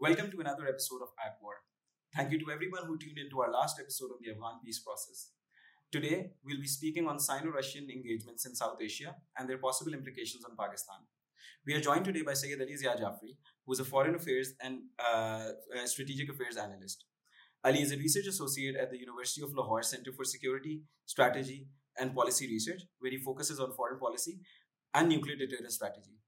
Welcome to another episode of At War. Thank you to everyone who tuned into our last episode of the Afghan peace process. Today, we'll be speaking on Sino Russian engagements in South Asia and their possible implications on Pakistan. We are joined today by Syed Ali Zia Jaffery, who is a foreign affairs and uh, strategic affairs analyst. Ali is a research associate at the University of Lahore Center for Security, Strategy, and Policy Research, where he focuses on foreign policy and nuclear deterrence strategy.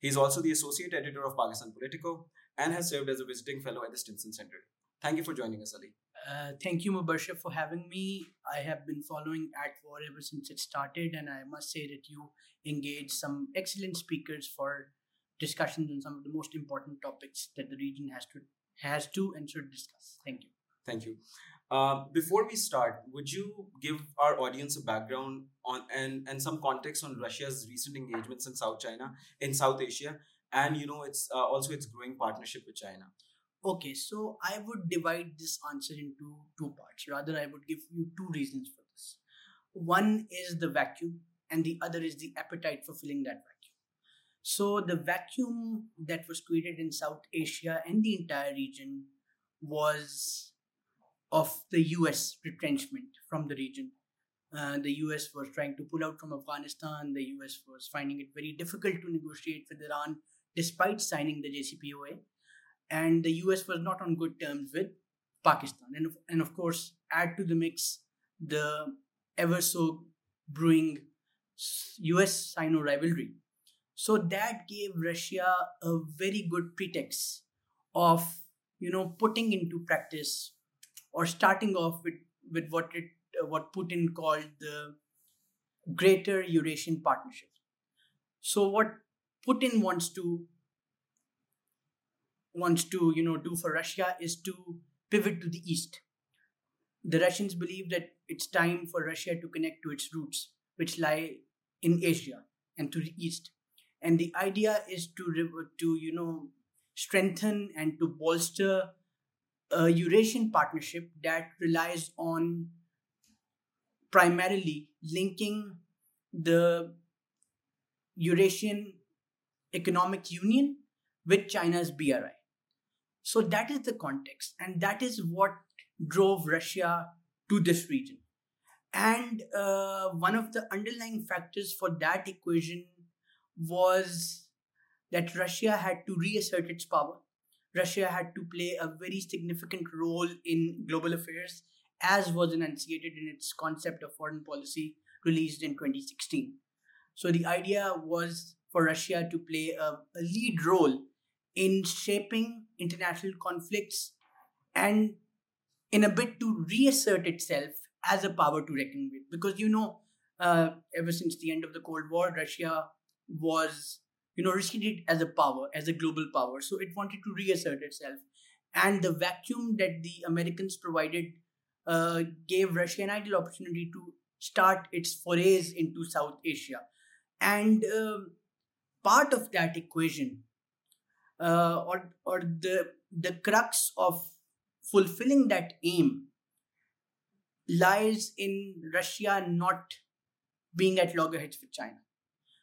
He is also the associate editor of Pakistan Politico and has served as a visiting fellow at the Stimson Center. Thank you for joining us, Ali. Uh, thank you, Mubashir, for having me. I have been following At War ever since it started, and I must say that you engage some excellent speakers for discussions on some of the most important topics that the region has to has to and should discuss. Thank you. Thank you. Uh, before we start, would you give our audience a background on and, and some context on Russia's recent engagements in South China, in South Asia, and you know it's uh, also its growing partnership with China? Okay, so I would divide this answer into two parts. Rather, I would give you two reasons for this. One is the vacuum, and the other is the appetite for filling that vacuum. So, the vacuum that was created in South Asia and the entire region was of the US retrenchment from the region. Uh, the US was trying to pull out from Afghanistan. The US was finding it very difficult to negotiate with Iran despite signing the JCPOA. And the US was not on good terms with Pakistan. And, and of course, add to the mix the ever so brewing US Sino rivalry. So that gave Russia a very good pretext of you know putting into practice or starting off with with what it uh, what Putin called the Greater Eurasian Partnership. So what Putin wants to wants to you know do for Russia is to pivot to the east. The Russians believe that it's time for Russia to connect to its roots, which lie in Asia and to the east. And the idea is to to you know strengthen and to bolster a Eurasian partnership that relies on primarily linking the Eurasian Economic Union with China's BRI. So that is the context, and that is what drove Russia to this region. And uh, one of the underlying factors for that equation was that Russia had to reassert its power Russia had to play a very significant role in global affairs, as was enunciated in its concept of foreign policy released in 2016. So the idea was for Russia to play a, a lead role in shaping international conflicts and in a bid to reassert itself as a power to reckon with. Because you know, uh, ever since the end of the Cold War, Russia was you know receded as a power as a global power. So it wanted to reassert itself. And the vacuum that the americans provided uh, gave russia an ideal opportunity to start its forays into south asia. And uh, part of that equation uh, or or the the crux of fulfilling that aim lies in russia not being at loggerheads with china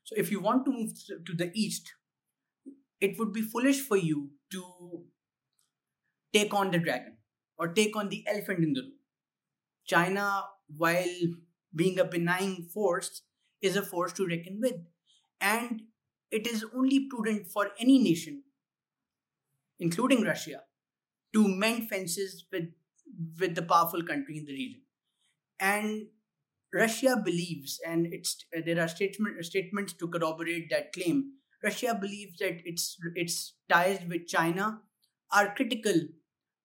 so if you want to move to the east, it would be foolish for you to take on the dragon or take on the elephant in the room. China, while being a benign force, is a force to reckon with. And it is only prudent for any nation, including Russia, to mend fences with, with the powerful country in the region. And Russia believes, and it's there are statement, statements to corroborate that claim. Russia believes that its its ties with China are critical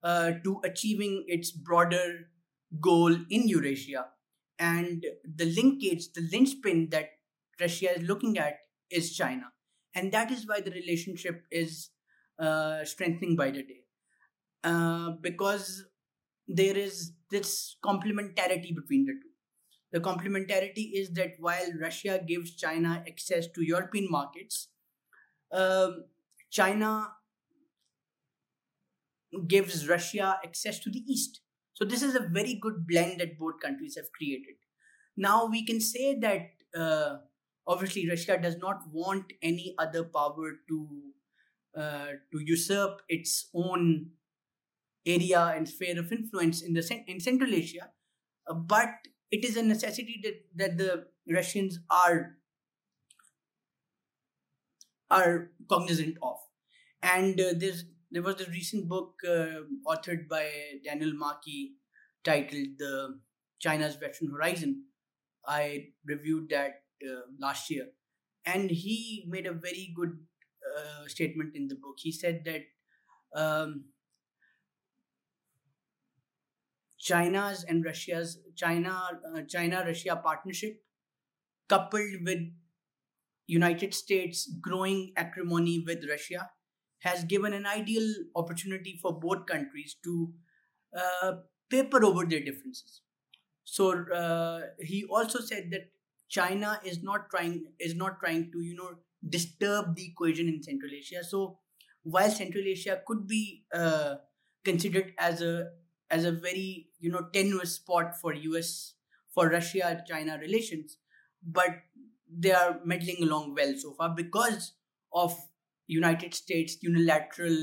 uh, to achieving its broader goal in Eurasia, and the linkage, the linchpin that Russia is looking at is China, and that is why the relationship is uh, strengthening by the day, uh, because there is this complementarity between the two the complementarity is that while Russia gives China access to European markets, um, China gives Russia access to the East. So this is a very good blend that both countries have created. Now we can say that uh, obviously Russia does not want any other power to uh, to usurp its own area and sphere of influence in the in Central Asia, uh, but it is a necessity that, that the Russians are are cognizant of. And uh, there's there was a recent book uh, authored by Daniel Markey titled "The China's Western Horizon." I reviewed that uh, last year, and he made a very good uh, statement in the book. He said that um, China's and Russia's China uh, China Russia partnership, coupled with United States growing acrimony with Russia, has given an ideal opportunity for both countries to uh, paper over their differences. So uh, he also said that China is not trying is not trying to you know disturb the equation in Central Asia. So while Central Asia could be uh, considered as a as a very you know tenuous spot for US for Russia China relations, but they are meddling along well so far because of United States unilateral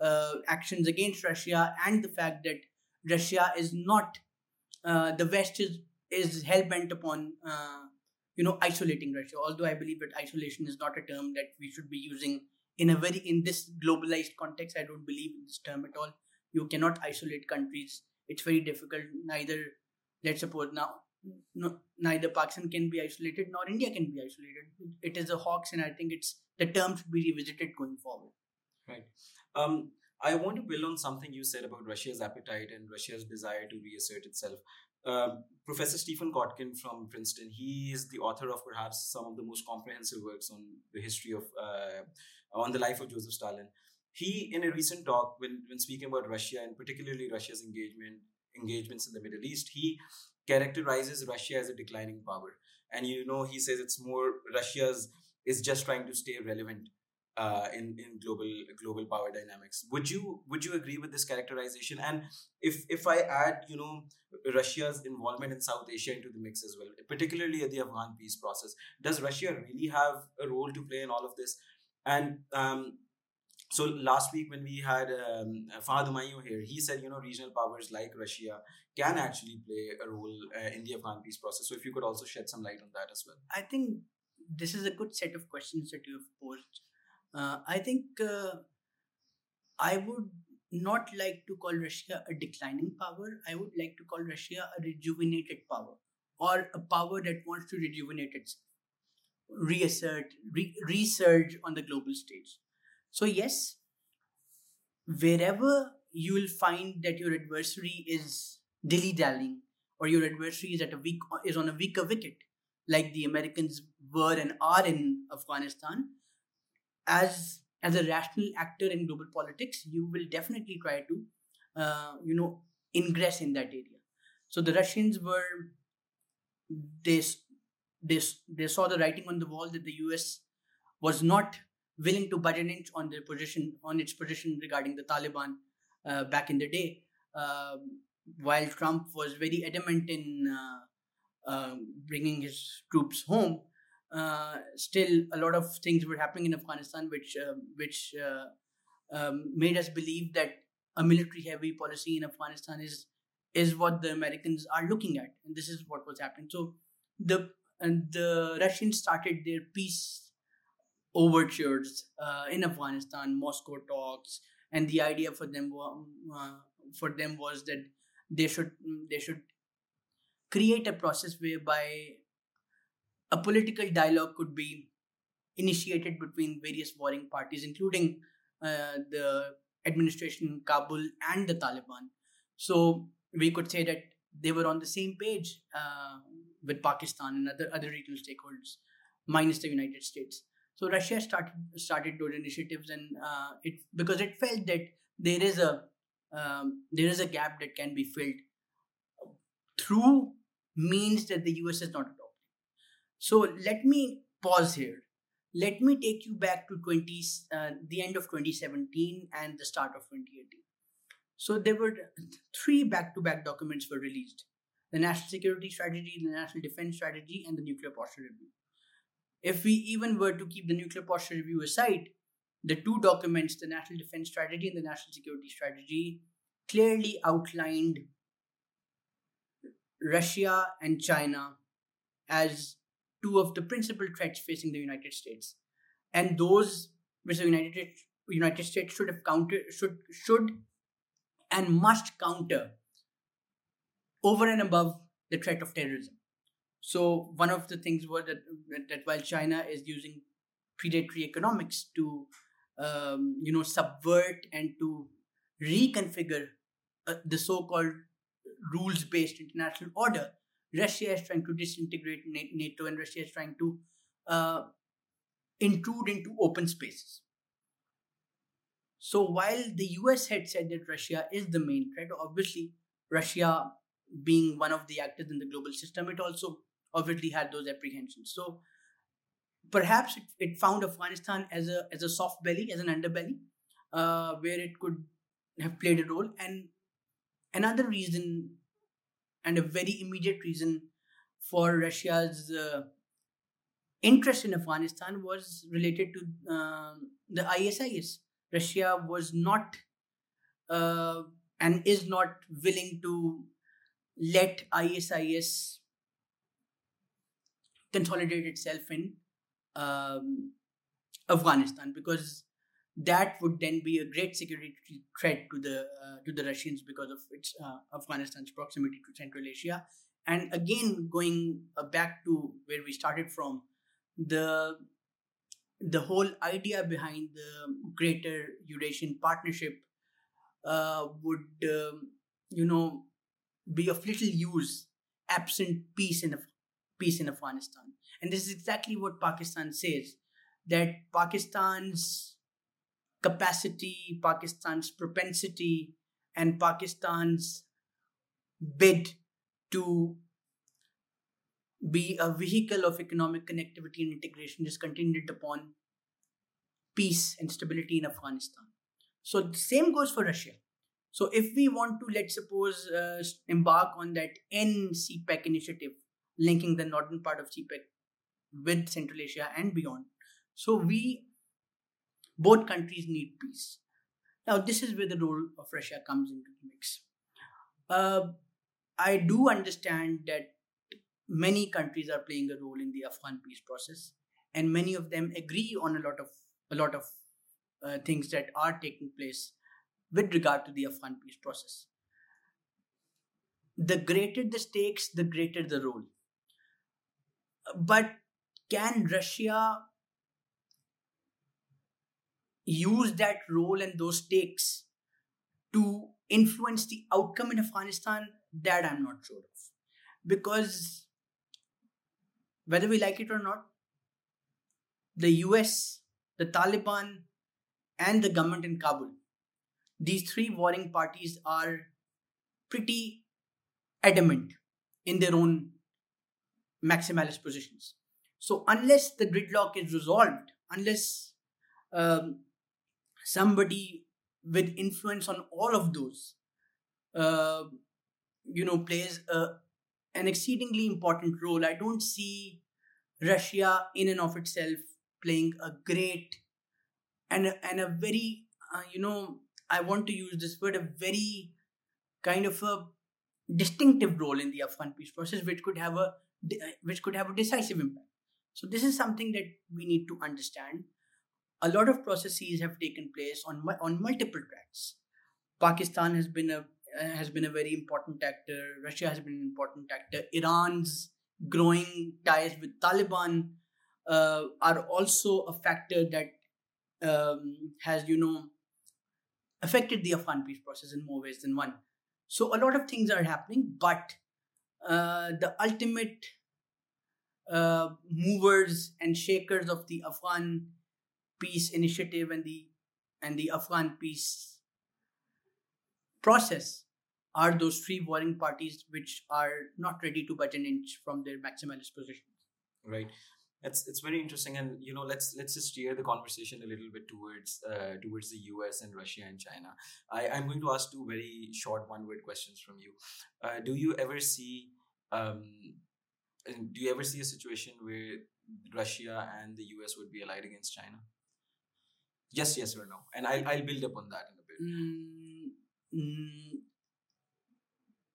uh, actions against Russia and the fact that Russia is not uh, the West is is hell bent upon uh, you know isolating Russia. Although I believe that isolation is not a term that we should be using in a very in this globalized context. I don't believe in this term at all. You cannot isolate countries. It's very difficult. Neither let's suppose now no, neither Pakistan can be isolated nor India can be isolated. It is a hawks, and I think it's the term should be revisited going forward. Right. Um, I want to build on something you said about Russia's appetite and Russia's desire to reassert itself. Um, Professor Stephen Kotkin from Princeton, he is the author of perhaps some of the most comprehensive works on the history of, uh, on the life of Joseph Stalin. He, in a recent talk, when, when speaking about Russia and particularly Russia's engagement engagements in the Middle East, he characterizes Russia as a declining power. And you know, he says it's more Russia's is just trying to stay relevant uh, in in global global power dynamics. Would you would you agree with this characterization? And if if I add, you know, Russia's involvement in South Asia into the mix as well, particularly at the Afghan peace process, does Russia really have a role to play in all of this? And um, so last week when we had um, Fahad Humayun here, he said, you know, regional powers like Russia can actually play a role uh, in the Afghan peace process. So if you could also shed some light on that as well. I think this is a good set of questions that you've posed. Uh, I think uh, I would not like to call Russia a declining power. I would like to call Russia a rejuvenated power or a power that wants to rejuvenate itself, reassert, re- resurge on the global stage. So, yes, wherever you will find that your adversary is dilly dallying or your adversary is at a weak is on a weaker wicket, like the Americans were and are in Afghanistan, as as a rational actor in global politics, you will definitely try to, uh, you know, ingress in that area. So the Russians were they they they saw the writing on the wall that the U.S. was not willing to budge an inch on their position on its position regarding the Taliban uh, back in the day, um, while Trump was very adamant in uh, uh, bringing his troops home. Uh, still, a lot of things were happening in Afghanistan, which uh, which uh, um, made us believe that a military-heavy policy in Afghanistan is is what the Americans are looking at, and this is what was happening. So the and the Russians started their peace overtures uh, in Afghanistan, Moscow talks, and the idea for them uh, for them was that they should they should create a process whereby a political dialogue could be initiated between various warring parties, including uh, the administration in Kabul and the Taliban. So we could say that they were on the same page uh, with Pakistan and other other regional stakeholders, minus the United States. So Russia started started those initiatives, and uh, it because it felt that there is a um, there is a gap that can be filled through means that the US is not. So let me pause here. Let me take you back to 20 uh, the end of 2017 and the start of 2018. So there were three back-to-back documents were released: the National Security Strategy, the National Defense Strategy, and the Nuclear Posture Review if we even were to keep the nuclear posture review aside, the two documents, the National Defense Strategy and the National Security Strategy, clearly outlined Russia and China as two of the principal threats facing the United States, and those which the United United States should have countered should should and must counter over and above the threat of terrorism. So one of the things was that that while China is using predatory economics to um, you know subvert and to reconfigure uh, the so-called rules-based international order, Russia is trying to disintegrate NATO and Russia is trying to uh, intrude into open spaces. So while the US had said that Russia is the main threat, obviously Russia being one of the actors in the global system, it also obviously had those apprehensions. So perhaps it, it found Afghanistan as a as a soft belly, as an underbelly, uh, where it could have played a role. And another reason, and a very immediate reason for Russia's uh, interest in Afghanistan was related to uh, the ISIS. Russia was not uh, and is not willing to let ISIS consolidate itself in um, Afghanistan because that would then be a great security threat to the uh, to the Russians because of its uh, Afghanistan's proximity to Central Asia. And again, going uh, back to where we started from, the the whole idea behind the Greater Eurasian Partnership uh, would um, you know be of little use absent peace in peace in Afghanistan. And this is exactly what Pakistan says that Pakistan's capacity, Pakistan's propensity, and Pakistan's bid to be a vehicle of economic connectivity and integration is contingent upon peace and stability in Afghanistan. So the same goes for Russia. So if we want to, let's suppose, uh, embark on that NCPEC initiative, linking the northern part of CPEC with Central Asia and beyond. So we, both countries need peace. Now this is where the role of Russia comes into the mix. Uh, I do understand that many countries are playing a role in the Afghan peace process, and many of them agree on a lot of a lot of uh, things that are taking place with regard to the Afghan peace process. The greater the stakes, the greater the role. But can Russia use that role and those stakes to influence the outcome in Afghanistan? That I'm not sure of. Because whether we like it or not, the US, the Taliban, and the government in Kabul these three warring parties are pretty adamant in their own maximalist positions. So, unless the gridlock is resolved, unless um, somebody with influence on all of those, uh, you know, plays a, an exceedingly important role, I don't see Russia in and of itself playing a great and and a very, uh, you know, I want to use this word, a very kind of a distinctive role in the Afghan peace process, which could have a which could have a decisive impact. So this is something that we need to understand. A lot of processes have taken place on on multiple tracks. Pakistan has been a has been a very important actor. Russia has been an important actor. Iran's growing ties with Taliban uh, are also a factor that um, has you know affected the Afghan peace process in more ways than one. So a lot of things are happening, but uh, the ultimate uh, movers and shakers of the Afghan peace initiative and the and the Afghan peace process are those three warring parties which are not ready to budge an inch from their maximalist positions. Right. It's it's very interesting and you know let's let's just steer the conversation a little bit towards uh, towards the us and russia and china. I i'm going to ask two very short one word questions from you. Uh, do you ever see um do you ever see a situation where russia and the us would be allied against china Yes, yes or no, and I'll I'll build up on that in a bit. Mm, mm,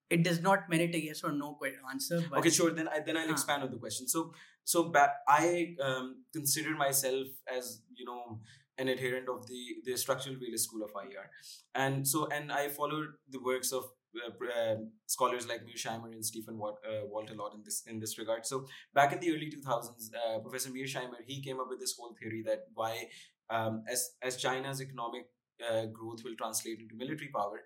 it does not merit a yes or no answer. But okay, sure. Then I then I'll expand on the question. So so ba- I um, consider myself as you know an adherent of the the structural realist school of IR, and so and I followed the works of uh, uh, scholars like Mearsheimer and Stephen Walt, uh, Walt a lot in this in this regard. So back in the early two thousands, uh, Professor Mearsheimer he came up with this whole theory that why um, as as China's economic uh, growth will translate into military power.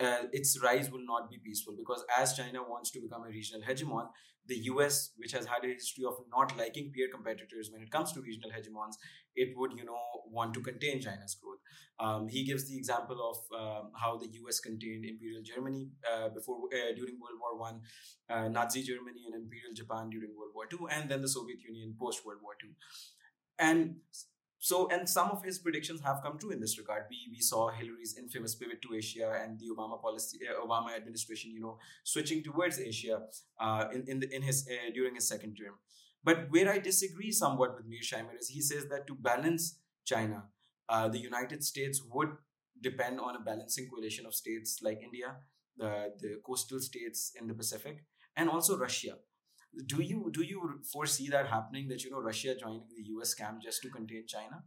Uh, its rise will not be peaceful because as China wants to become a regional hegemon, the US, which has had a history of not liking peer competitors when it comes to regional hegemons, it would, you know, want to contain China's growth. Um, he gives the example of um, how the US contained Imperial Germany uh, before uh, during World War One, uh, Nazi Germany and Imperial Japan during World War Two, and then the Soviet Union post World War Two. And so, and some of his predictions have come true in this regard. We we saw Hillary's infamous pivot to Asia and the Obama policy, uh, Obama administration, you know, switching towards Asia uh, in in, the, in his uh, during his second term. But where I disagree somewhat with Mearsheimer is he says that to balance China, uh, the United States would depend on a balancing coalition of states like India, the the coastal states in the Pacific, and also Russia. Do you do you foresee that happening? That you know Russia joining the U.S. camp just to contain China?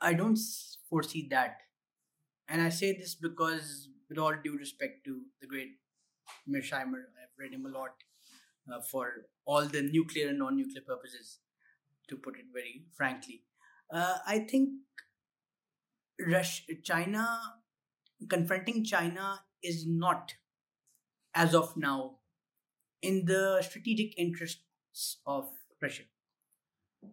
I don't foresee that. And I say this because, with all due respect to the great Mearsheimer, I've read him a lot uh, for all the nuclear and non nuclear purposes, to put it very frankly. Uh, I think Rush, China, confronting China is not, as of now, in the strategic interests of Russia.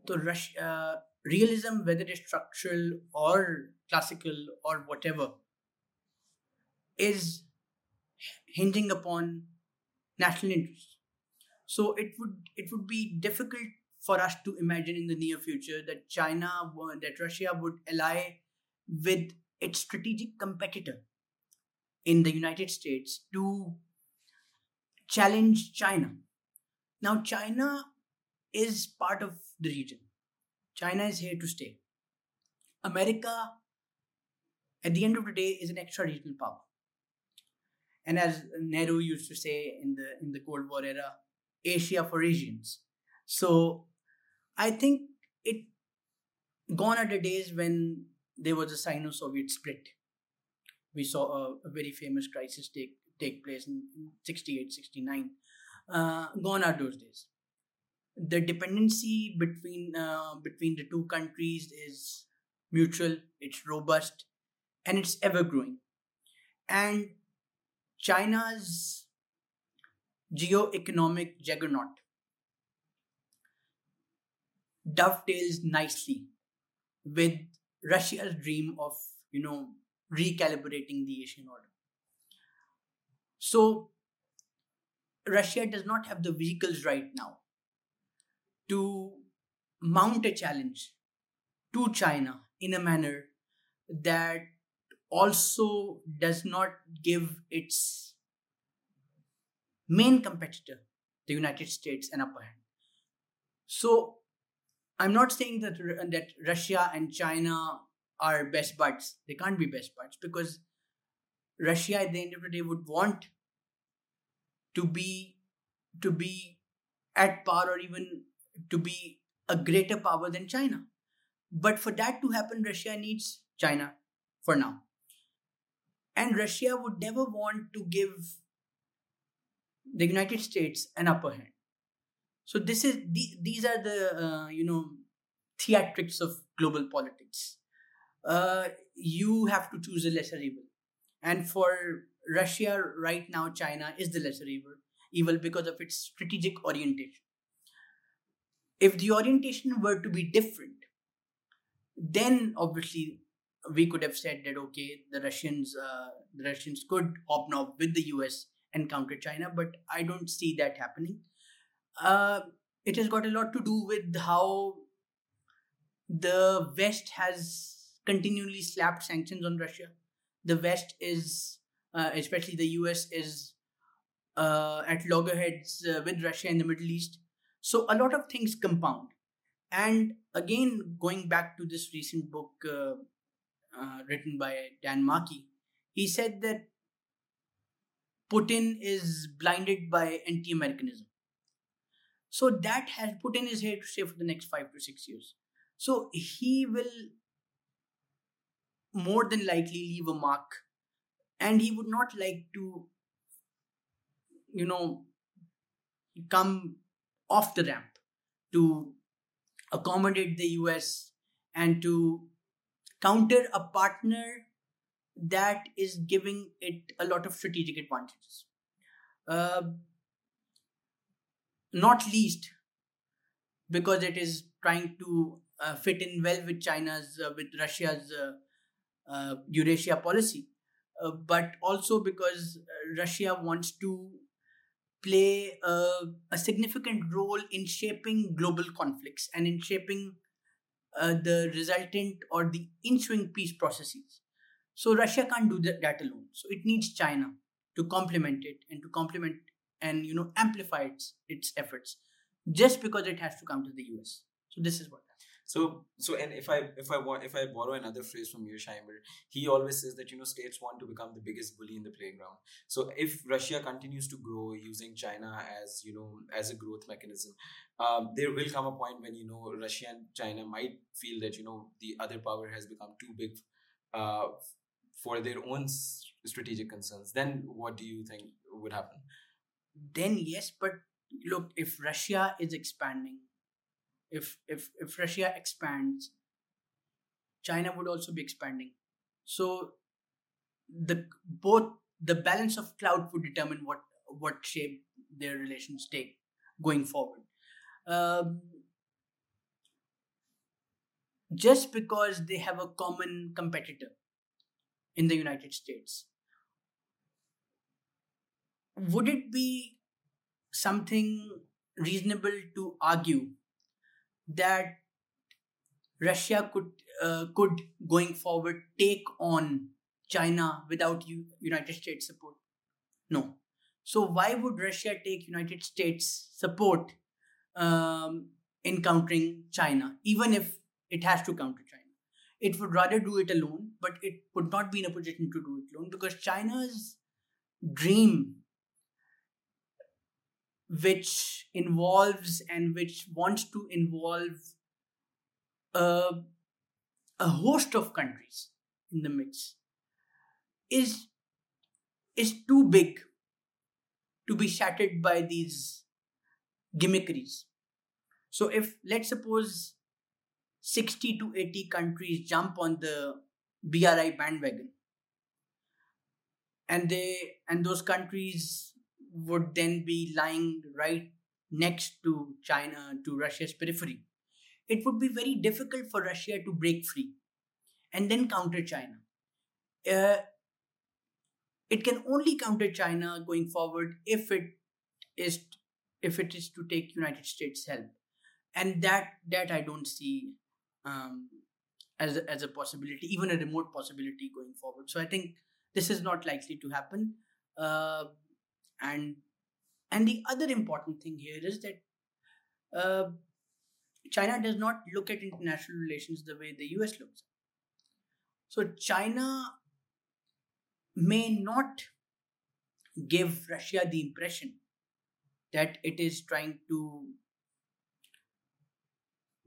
So, Russia, uh, realism, whether it's structural or classical or whatever, is hinging upon national interests. So it would it would be difficult for us to imagine in the near future that China that Russia would ally with its strategic competitor in the United States to challenge China. Now China is part of the region. China is here to stay. America, at the end of the day, is an extra regional power. And as Nehru used to say in the in the Cold War era, Asia for Asians. So I think it gone are the days when there was a Sino-Soviet split. We saw a, a very famous crisis take take place in 68, 69. Uh, gone are those days the dependency between uh, between the two countries is mutual it's robust and it's ever growing and china's geo-economic juggernaut dovetails nicely with russia's dream of you know recalibrating the asian order so russia does not have the vehicles right now to mount a challenge to China in a manner that also does not give its main competitor, the United States, an upper hand. So I'm not saying that that Russia and China are best buds. They can't be best buds because Russia at the end of the day would want to be to be at par or even to be a greater power than China. But for that to happen, Russia needs China for now. And Russia would never want to give the United States an upper hand. So this is the, these are the uh, you know theatrics of global politics. Uh, you have to choose a lesser evil, and for Russia right now, China is the lesser evil, evil because of its strategic orientation if the orientation were to be different, then obviously we could have said that okay, the Russians, uh, the Russians could hobnob with the US and counter China, but I don't see that happening. Uh, it has got a lot to do with how the West has continually slapped sanctions on Russia. The West is, uh, especially the US, is uh, at loggerheads uh, with Russia in the Middle East. So a lot of things compound. And again, going back to this recent book uh, uh, written by Dan Markey, he said that Putin is blinded by anti-Americanism. So that has Putin is here to stay for the next five to six years. So he will more than likely leave a mark, and he would not like to, you know, come off the ramp to accommodate the US and to counter a partner that is giving it a lot of strategic advantages. Uh, not least because it is trying to uh, fit in well with China's, uh, with Russia's uh, uh, Eurasia policy, uh, but also because Russia wants to play a, a, significant role in shaping global conflicts and in shaping the resultant or the ensuing peace processes. So Russia can't do that, that alone. So it needs China to complement it and to complement and you know amplify its, its efforts just because it has to come to the US. So this is what. So so and if I if I want if I borrow another phrase from Mearsheimer, he always says that you know states want to become the biggest bully in the playground. So if Russia continues to grow using China as you know as a growth mechanism, um, there will come a point when you know Russia and China might feel that you know the other power has become too big uh, for their own strategic concerns, then what do you think would happen? Then yes, but look, if Russia is expanding, if if if Russia expands, China would also be expanding. So the both the balance of cloud would determine what what shape their relations take going forward. Um, just because they have a common competitor in the United States. Would it be something reasonable to argue that Russia could uh, could going forward take on China without U- United States support? No. So why would Russia take United States support um, in countering China, even if it has to counter China? it would rather do it alone, but it would not be in a position to do it alone because China's dream, which involves and which wants to involve a, a host of countries in the mix, is is too big to be shattered by these gimmickries. So if let's suppose 60 to 80 countries jump on the BRI bandwagon. And they and those countries would then be lying right next to China, to Russia's periphery. It would be very difficult for Russia to break free and then counter China. Uh, it can only counter China going forward if it is if it is to take United States help, and that that I don't see um, as a, as a possibility, even a remote possibility going forward. So I think this is not likely to happen. Uh, and and the other important thing here is that uh, China does not look at international relations the way the US looks. So China may not give Russia the impression that it is trying to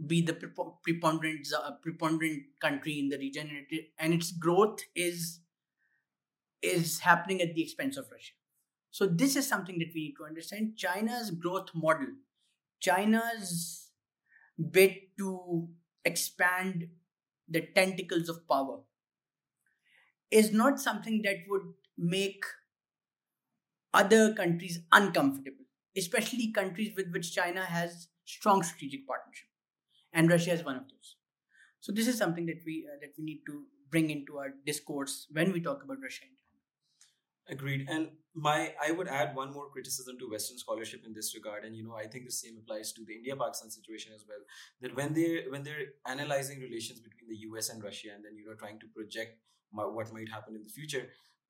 be the preponderant preponderant country in the region, and, it, and its growth is is happening at the expense of Russia. So this is something that we need to understand. China's growth model, China's bid to expand the tentacles of power, is not something that would make other countries uncomfortable, especially countries with which China has strong strategic partnership and Russia is one of those. So this is something that we uh, that we need to bring into our discourse when we talk about Russia and China. Agreed. And my I would add one more criticism to Western scholarship in this regard, and you know I think the same applies to the India-Pakistan situation as well. That when they when they're analyzing relations between the U.S. and Russia, and then you know trying to project what might happen in the future,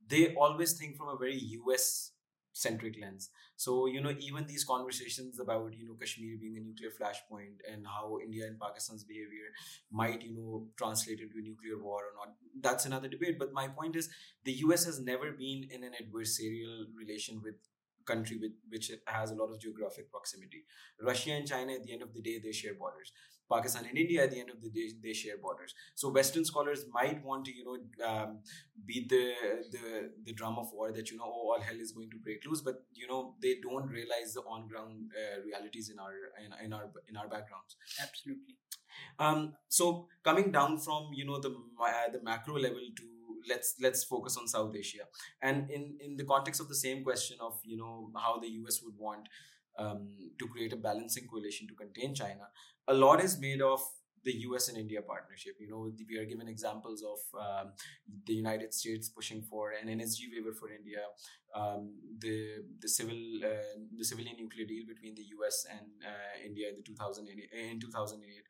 they always think from a very U.S. centric lens. So you know, even these conversations about you know Kashmir being a nuclear flashpoint and how India and Pakistan's behavior might you know translate into a nuclear war or not, that's another debate. But my point is, the U.S. has never been in an adversarial relation with country with which has a lot of geographic proximity. Russia and China, at the end of the day, they share borders. Pakistan and India, at the end of the day, they share borders. So Western scholars might want to, you know, um, beat the, the the drum of war that you know, oh, all hell is going to break loose, but you know, they don't realize the on ground uh, realities in our in, in our in our backgrounds. Absolutely. Um, so coming down from you know the uh, the macro level to let's let's focus on South Asia, and in in the context of the same question of you know how the US would want um, to create a balancing coalition to contain China, a lot is made of the US and India partnership. You know, we are given examples of um, the United States pushing for an NSG waiver for India, um, the the civil uh, the civilian nuclear deal between the US and uh, India in the 2008 in 2008.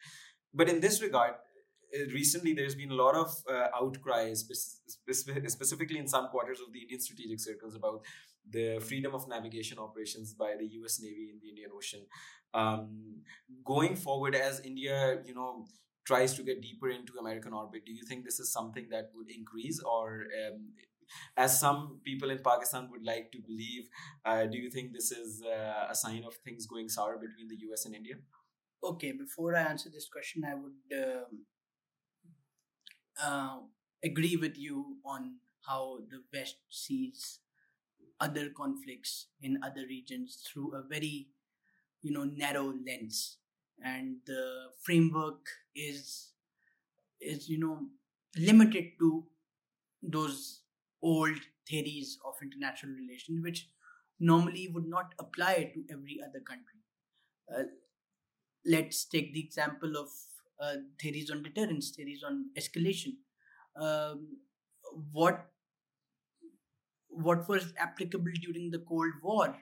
But in this regard, uh, recently there's been a lot of uh, outcries, spe- specifically in some quarters of the Indian strategic circles, about the freedom of navigation operations by the U.S. Navy in the Indian Ocean. Um, going forward, as India, you know, tries to get deeper into American orbit, do you think this is something that would increase, or um, as some people in Pakistan would like to believe, uh, do you think this is uh, a sign of things going sour between the U.S. and India? Okay, before I answer this question, I would um, uh, agree with you on how the West sees other conflicts in other regions through a very you know narrow lens. And the framework is is you know limited to those old theories of international relations which normally would not apply to every other country. Uh, let's take the example of uh, theories on deterrence theories on escalation. Um, what what was applicable during the Cold War,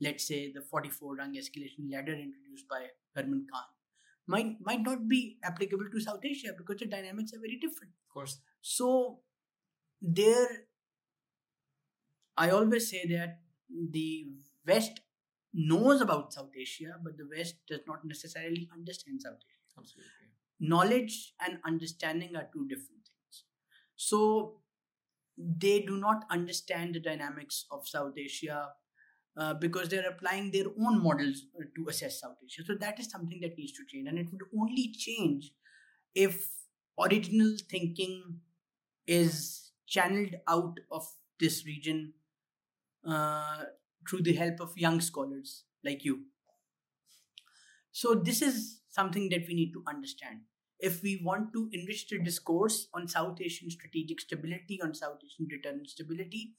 let's say the 44 rung escalation ladder introduced by Herman Kahn, might might not be applicable to South Asia because the dynamics are very different. Of course. So there I always say that the West knows about South Asia, but the West does not necessarily understand South Asia. Absolutely. Knowledge and understanding are two different things. So they do not understand the dynamics of South Asia uh, because they're applying their own models uh, to assess South Asia. So that is something that needs to change, and it would only change if original thinking is channeled out of this region uh, through the help of young scholars like you. So this is something that we need to understand if we want to enrich the discourse on South Asian strategic stability, on South Asian deterrent stability,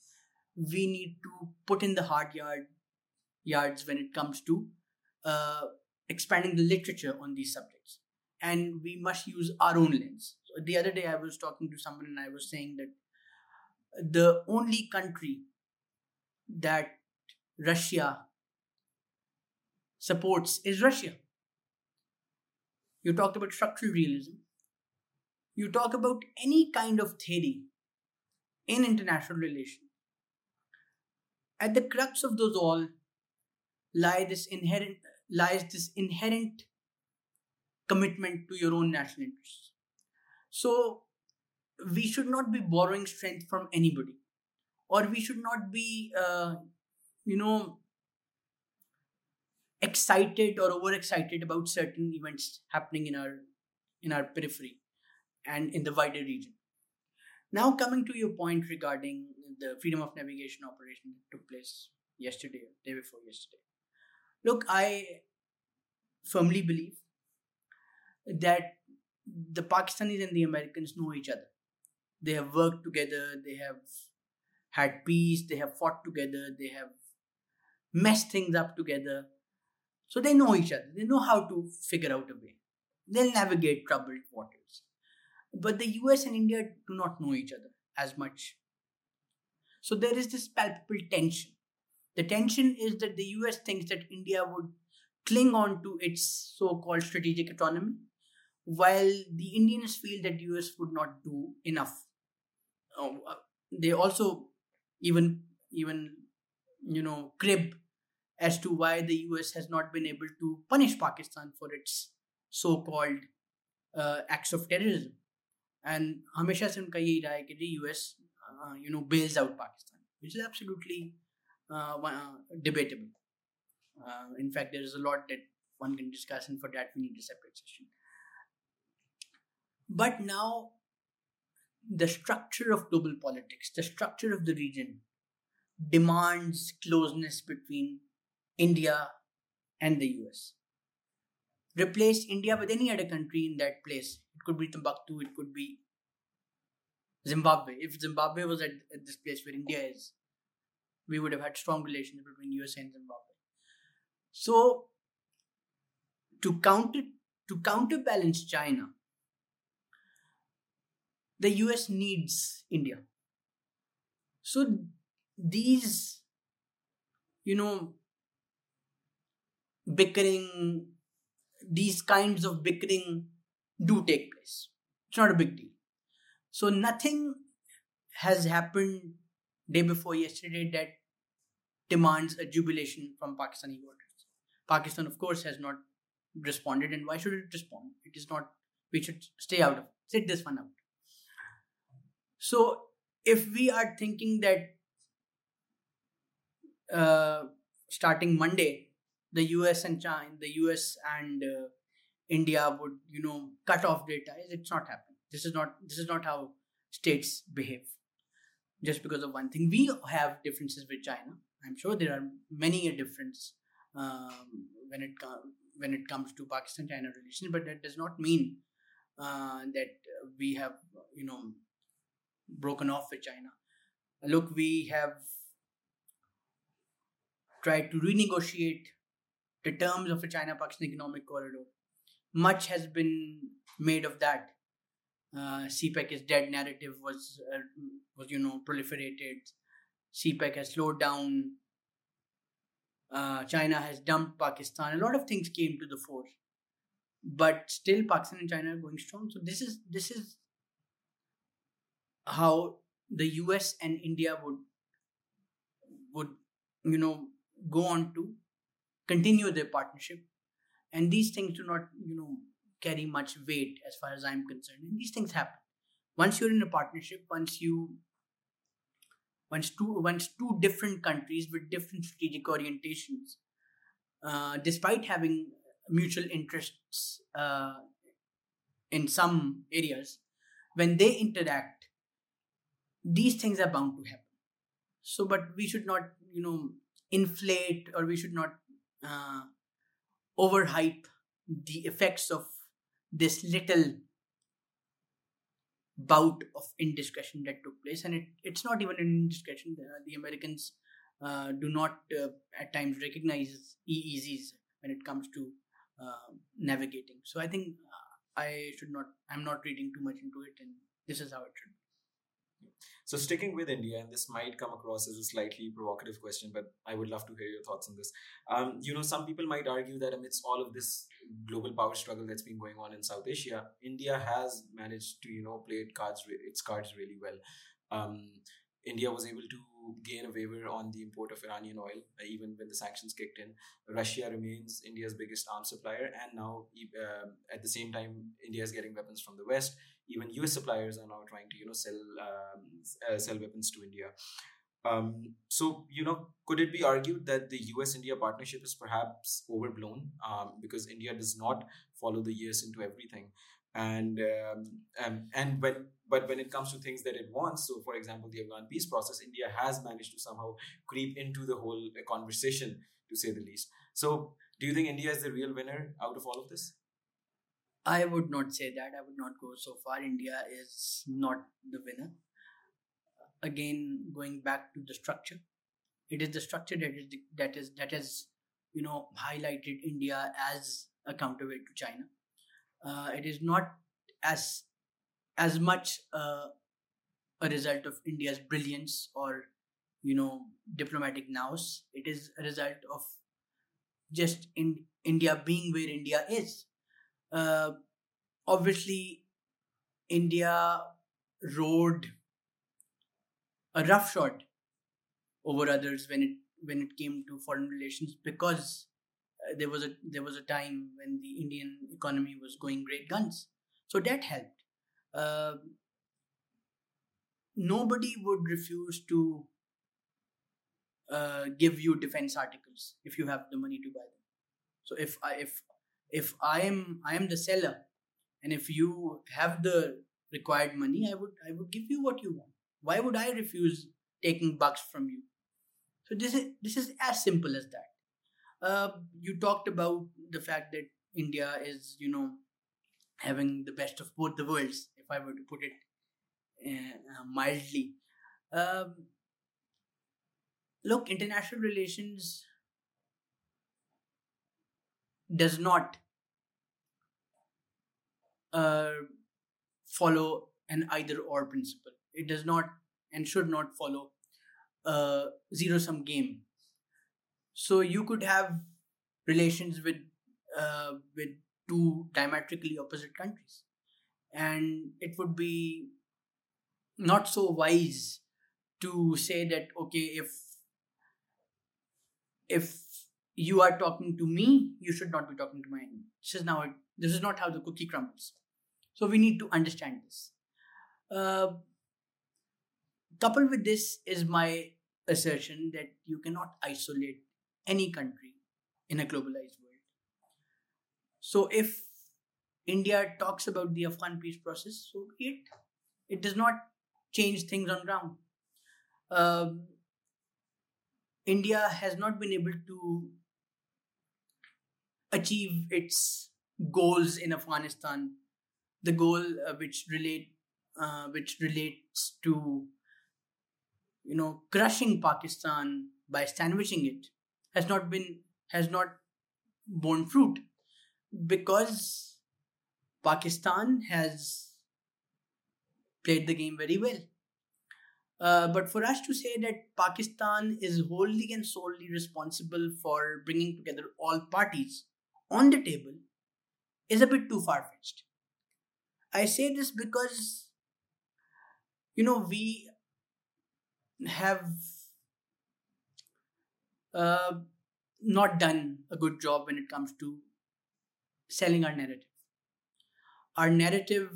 we need to put in the hard yard yards when it comes to uh, expanding the literature on these subjects. And we must use our own lens. So the other day, I was talking to someone and I was saying that the only country that Russia supports is Russia you talked about structural realism. You talk about any kind of theory in international relations. At the crux of those all lie this inherent lies this inherent commitment to your own national interests. So we should not be borrowing strength from anybody, or we should not be, uh, you know, excited or overexcited about certain events happening in our in our periphery and in the wider region. Now coming to your point regarding the freedom of navigation operation that took place yesterday, day before yesterday. Look, I firmly believe that the Pakistanis and the Americans know each other. They have worked together, they have had peace, they have fought together, they have messed things up together. So they know each other. They know how to figure out a way. They'll navigate troubled waters. But the US and India do not know each other as much. So there is this palpable tension. The tension is that the US thinks that India would cling on to its so called strategic autonomy, while the Indians feel that US would not do enough. Oh, uh, they also even even you know, crib as to why the US has not been able to punish Pakistan for its so-called uh, acts of terrorism And हमेशा से उनका यही रहा है कि the US, uh, you know, bails out Pakistan, which is absolutely uh, uh, debatable. Uh, in fact, there is a lot that one can discuss, and for that we need a separate session. But now, the structure of global politics, the structure of the region, demands closeness between India and the US. Replace India with any other country in that place. It could be Timbuktu, it could be Zimbabwe. If Zimbabwe was at, at this place where India is, we would have had strong relations between US and Zimbabwe. So to counter to counterbalance China, the US needs India. So these, you know, bickering, these kinds of bickering do take place. It's not a big deal. So nothing has happened day before yesterday that demands a jubilation from Pakistani voters. Pakistan, of course, has not responded, and why should it respond? It is not. We should stay out of. Sit this one out. So, if we are thinking that uh, starting Monday, the US and China, the US and uh, India would, you know, cut off data, it's not happening. This is not. This is not how states behave. Just because of one thing, we have differences with China. I'm sure there are many a difference um, when it com- when it comes to Pakistan-China relations, but that does not mean uh, that we have you know broken off with China. Look, we have tried to renegotiate the terms of a China-Pakistan economic corridor. Much has been made of that. Uh, CPEC is dead narrative was uh, was you know proliferated. CPEC has slowed down uh, China has dumped Pakistan. A lot of things came to the fore, but still Pakistan and China are going strong. So this is this is how the U.S. and India would would you know go on to continue their partnership, and these things do not you know carry much weight as far as I'm concerned. And these things happen once you're in a partnership. Once you once two once two different countries with different strategic orientations, uh, despite having mutual interests uh, in some areas, when they interact, these things are bound to happen. So, but we should not, you know, inflate or we should not uh, overhype the effects of this little bout of indiscretion that took place. And it, it's not even an indiscretion. The, the americans uh, do not uh, at times recognize eezs when it comes to uh, navigating. So i think uh, i should not i'm not reading too much into it and this is how it should be so sticking with India, and this might come across as a slightly provocative question, but I would love to hear your thoughts on this. Um, you know, some people might argue that amidst all of this global power struggle that's been going on in South Asia, India has managed to you know play its cards its cards really well. Um, India was able to gain a waiver on the import of Iranian oil, uh, even when the sanctions kicked in. Russia remains India's biggest arms supplier, and now uh, at the same time, India is getting weapons from the West even US suppliers are now trying to you know sell um, uh, sell weapons to India. Um, so you know, could it be argued that the U.S.-India partnership is perhaps overblown um, because India does not follow the US into everything, and um, and and when but when it comes to things that it wants, so for example, the Afghan peace process, India has managed to somehow creep into the whole conversation, to say the least. So, do you think India is the real winner out of all of this? I would not say that. I would not go so far. India is not the winner. Again, going back to the structure, it is the structure that is that is that has you know highlighted India as a counterweight to China. Uh, it is not as as much uh, a result of India's brilliance or you know diplomatic nous. It is a result of just in India being where India is uh, obviously, India rode a roughshod over others when it when it came to foreign relations because there was a there was a time when the Indian economy was going great guns. So that helped. Uh, nobody would refuse to uh, give you defense articles if you have the money to buy them. So if I if if I am I am the seller, and if you have the required money, I would I would give you what you want. Why would I refuse taking bucks from you? So this is this is as simple as that. Uh, you talked about the fact that India is you know having the best of both the worlds, if I were to put it uh, mildly. Um, look, international relations does not uh, follow an either or principle. It does not and should not follow a zero sum game. So you could have relations with uh, with two diametrically opposite countries, and it would be not so wise to say that okay if if you are talking to me you should not be talking to my enemy this is now this is not how the cookie crumbles. So we need to understand this. Uh, coupled with this is my assertion that you cannot isolate any country in a globalized world so if india talks about the afghan peace process so it it does not change things on ground. Um, India has not been able to achieve its goals in Afghanistan. The goal uh, which relate uh, which relates to you know crushing Pakistan by sandwiching it has not been has not borne fruit because Pakistan has played the game very well. Uh, but for us to say that Pakistan is wholly and solely responsible for bringing together all parties on the table is a bit too far fetched. I say this because, you know, we have uh, not done a good job when it comes to selling our narrative. Our narrative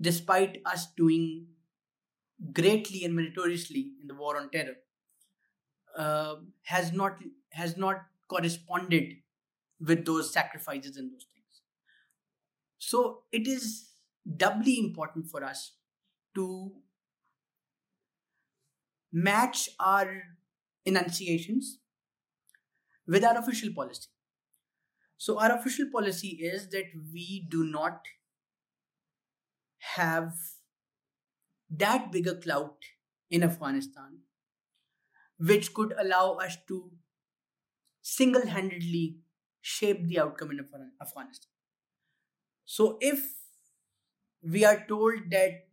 despite us doing greatly and meritoriously in the war on terror, uh, has not has not corresponded with those sacrifices and those things. So it is doubly important for us to match our enunciations with our official policy. So our official policy is that we do not have that bigger clout in Afghanistan, which could allow us to single handedly shape the outcome in Afghanistan. So, if we are told that,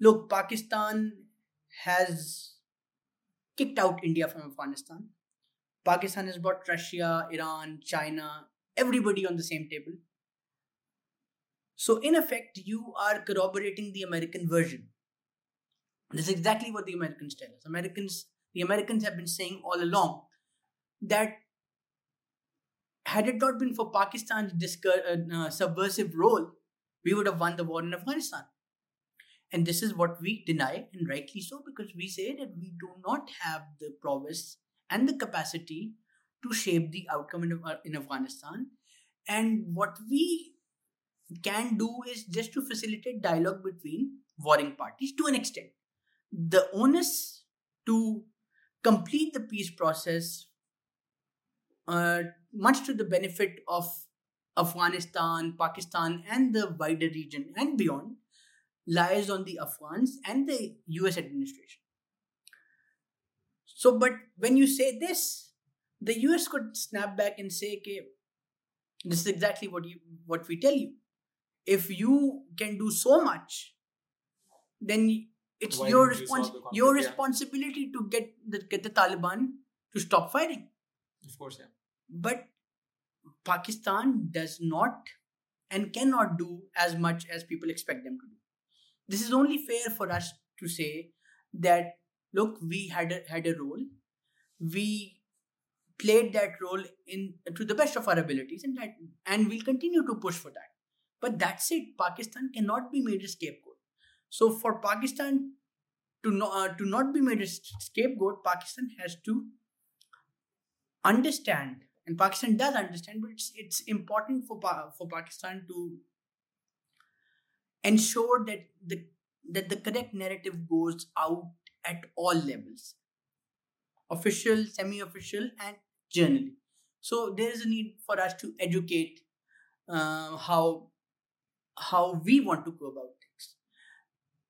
look, Pakistan has kicked out India from Afghanistan, Pakistan has brought Russia, Iran, China, everybody on the same table. So, in effect, you are corroborating the American version. This is exactly what the Americans tell us. Americans, the Americans have been saying all along that had it not been for Pakistan's discur- uh, uh, subversive role, we would have won the war in Afghanistan. And this is what we deny, and rightly so, because we say that we do not have the prowess and the capacity to shape the outcome in, uh, in Afghanistan. And what we can do is just to facilitate dialogue between warring parties to an extent. The onus to complete the peace process, uh, much to the benefit of Afghanistan, Pakistan, and the wider region and beyond, lies on the Afghans and the US administration. So, but when you say this, the US could snap back and say, okay, this is exactly what you what we tell you if you can do so much then it's Why your respons- your responsibility to get the get the Taliban to stop fighting. Of course, yeah. But Pakistan does not and cannot do as much as people expect them to do. This is only fair for us to say that look, we had a, had a role. We played that role in to the best of our abilities, and that, and we'll continue to push for that. But that's it. Pakistan cannot be made a scapegoat. So for Pakistan to not uh, to not be made a scapegoat, Pakistan has to understand, and Pakistan does understand, but it's it's important for for Pakistan to ensure that the that the correct narrative goes out at all levels official semi-official and generally so there is a need for us to educate uh, how how we want to go about things.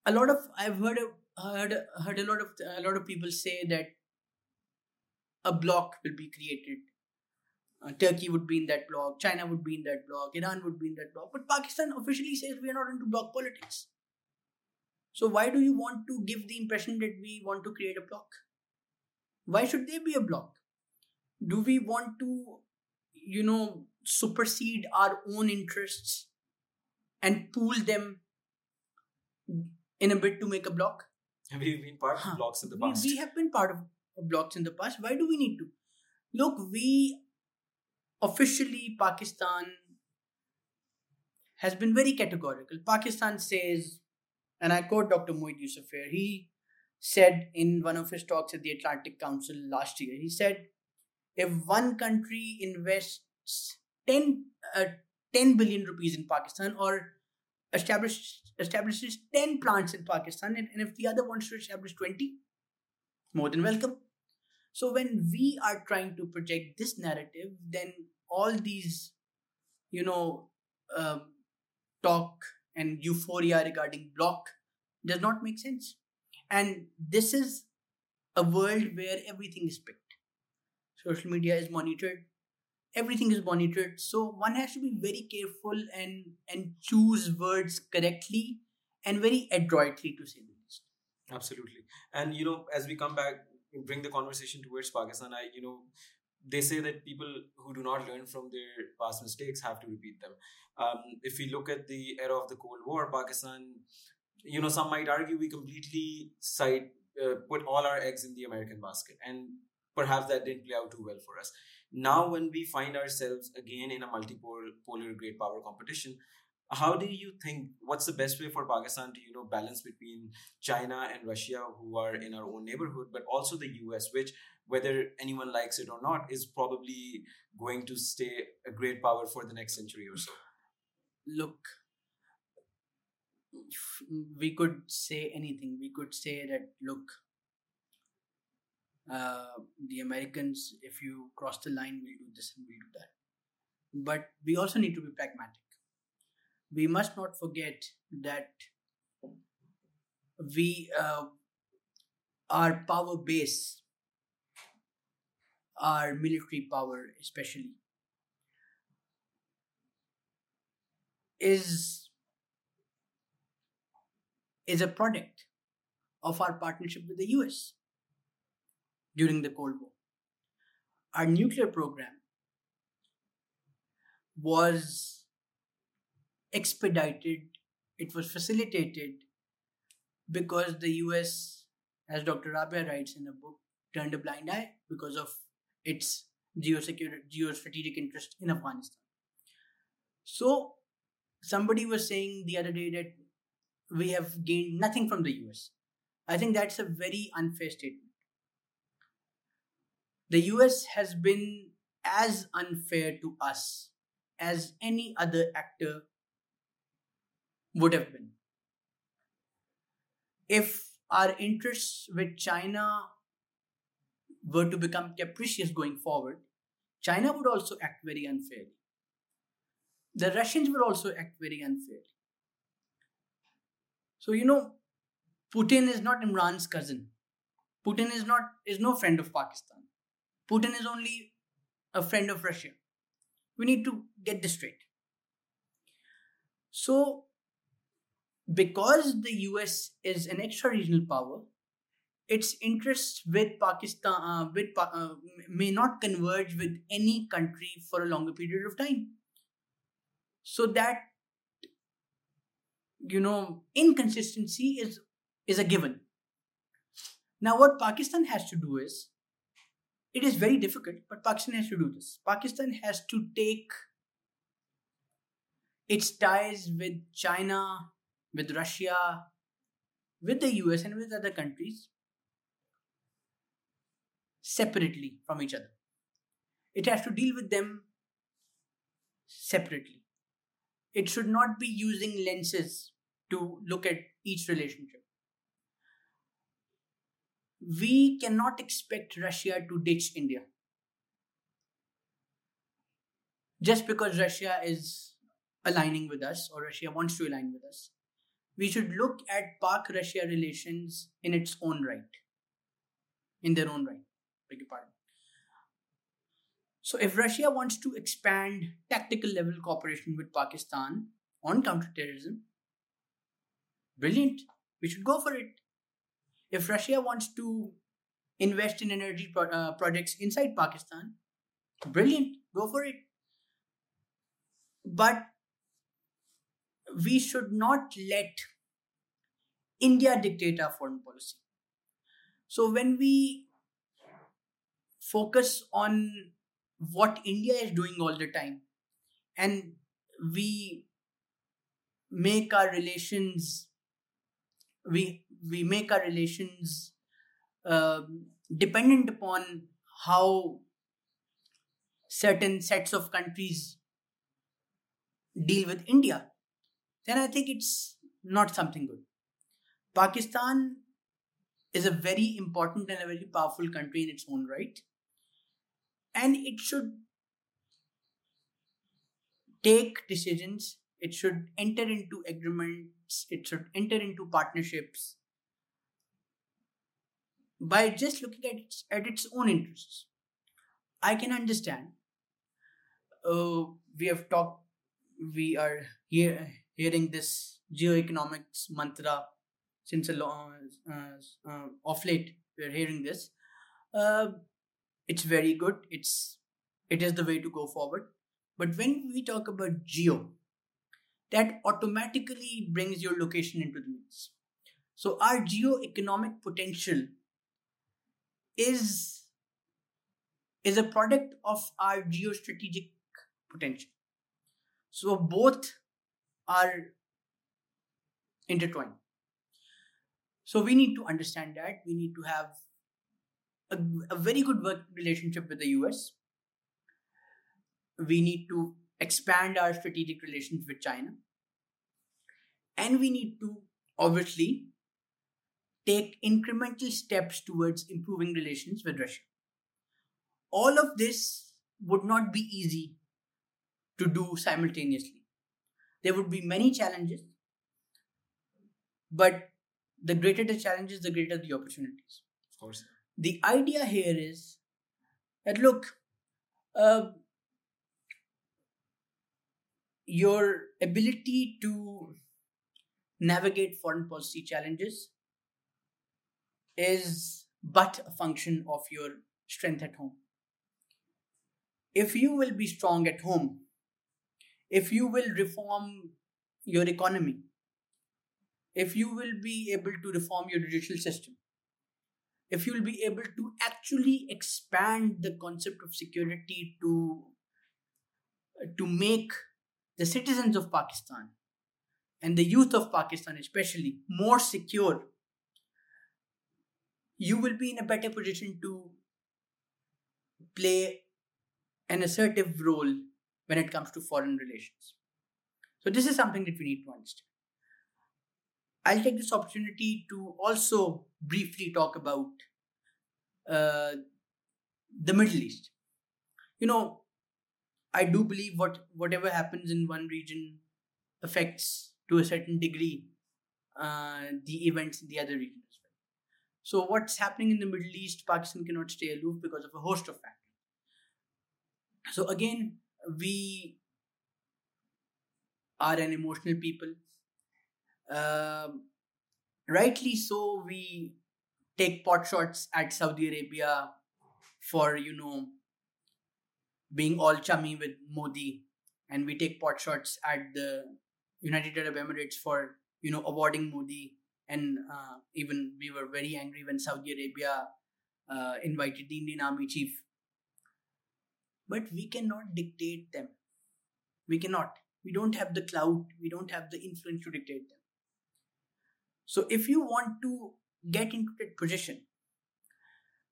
A lot of i've heard heard heard a lot of a lot of people say that a block will be created uh, Turkey would be in that block, China would be in that block, Iran would be in that block. But Pakistan officially says we are not into block politics. So why do you want to give the impression that we want to create a block? Why should there be a block? Do we want to, you know, supersede our own interests and pool them in a bid to make a block? Have we been part of blocks in the past? We, we have been part of blocks in the past. Why do we need to? Look, we officially Pakistan has been very categorical. Pakistan says, and I quote Dr. Moeed Yusuf here, he said in one of his talks at the Atlantic Council last year, he said, if one country invests 10, uh, 10 billion rupees in Pakistan or establish, establishes 10 plants in Pakistan, and, and if the other wants to establish 20, more than welcome. So when we are trying to project this narrative, then all these, you know, uh, talk and euphoria regarding block does not make sense. And this is a world where everything is picked. Social media is monitored. Everything is monitored. So one has to be very careful and and choose words correctly and very adroitly to say the least. Absolutely. And you know, as we come back bring the conversation towards Pakistan, I you know they say that people who do not learn from their past mistakes have to repeat them. Um, if we look at the era of the Cold War, Pakistan, you know, some might argue we completely side uh, put all our eggs in the American basket, and perhaps that didn't play out too well for us. Now, when we find ourselves again in a multipolar great power competition, how do you think what's the best way for pakistan to you know balance between china and russia who are in our own neighborhood but also the us which whether anyone likes it or not is probably going to stay a great power for the next century or so? Look we could say anything. We could say that look uh, the americans if you cross the line we'll do this and we'll do that. But we also need to be pragmatic we must not forget that we uh, our power base our military power especially is is a product of our partnership with the US during the Cold War. Our nuclear program was expedited, it was facilitated because the US, as Dr. Rabia writes in a book, turned a blind eye because of its geostrategic interest in Afghanistan. So, somebody was saying the other day that we have gained nothing from the US. I think that's a very unfair statement. The US has been as unfair to us as any other actor would have been. If our interests with China were to become capricious going forward, China would also act very unfairly. The Russians would also act very unfairly. So, you know, Putin is not Imran's cousin. Putin is not is no friend of Pakistan. Putin is only a friend of Russia. We need to get this straight. So because the US is an extra regional power, its interests with Pakistan uh, with uh, may not converge with any country for a longer period of time. So that you know inconsistency is is a given. Now, what Pakistan has to do is, it is very difficult, but Pakistan has to do this. Pakistan has to take its ties with China, with Russia, with the US, and with other countries separately from each other. It has to deal with them separately. It should not be using lenses to look at each relationship. We cannot expect Russia to ditch India. Just because Russia is aligning with us or Russia wants to align with us, we should look at Pak Russia relations in its own right, in their own right. Beg your pardon. So, if Russia wants to expand tactical level cooperation with Pakistan on counterterrorism, brilliant. We should go for it. If Russia wants to invest in energy pro- uh, projects inside Pakistan, brilliant. Go for it. But we should not let India dictate our foreign policy. So, when we focus on what India is doing all the time, and we make our relations we we make our relations uh, dependent upon how certain sets of countries deal with India, then I think it's not something good. Pakistan is a very important and a very powerful country in its own right. And it should take decisions. It should enter into agreements. It should enter into partnerships by just looking at its, at its own interests. I can understand. Uh, we have talked we are here hearing this geoeconomics mantra since a long uh, uh, of late we're hearing this. Uh, it's very good. It's it is the way to go forward. But when we talk about geo that automatically brings your location into the mix. So our geo-economic potential is is a product of our geostrategic potential. So both are intertwined so we need to understand that we need to have a, a very good work relationship with the US. We need to expand our strategic relations with China. And we need to obviously take incremental steps towards improving relations with Russia. All of this would not be easy to do simultaneously. There would be many challenges, but the greater the challenges, the greater the opportunities. Of course the idea here is that look, uh, your ability to navigate foreign policy challenges is but a function of your strength at home. If you will be strong at home, if you will reform your economy, if you will be able to reform your judicial system, if you will be able to actually expand the concept of security to to make the citizens of Pakistan and the youth of Pakistan especially more secure you will be in a better position to play an assertive role when it comes to foreign relations so this is something that we need to understand I'll take this opportunity to also briefly talk about uh, the Middle East. You know, I do believe what whatever happens in one region affects to a certain degree uh, the events in the other region as well. So what's happening in the Middle East, Pakistan cannot stay aloof because of a host of factors. So again, we are an emotional people um, rightly so, we take pot shots at Saudi Arabia for, you know, being all chummy with Modi, and we take pot shots at the United Arab Emirates for, you know, awarding Modi and uh, even we were very angry when Saudi Arabia uh, invited the Indian Army chief. But we cannot dictate them. We cannot. We don't have the clout. We don't have the influence to dictate them. So if you want to get into that position,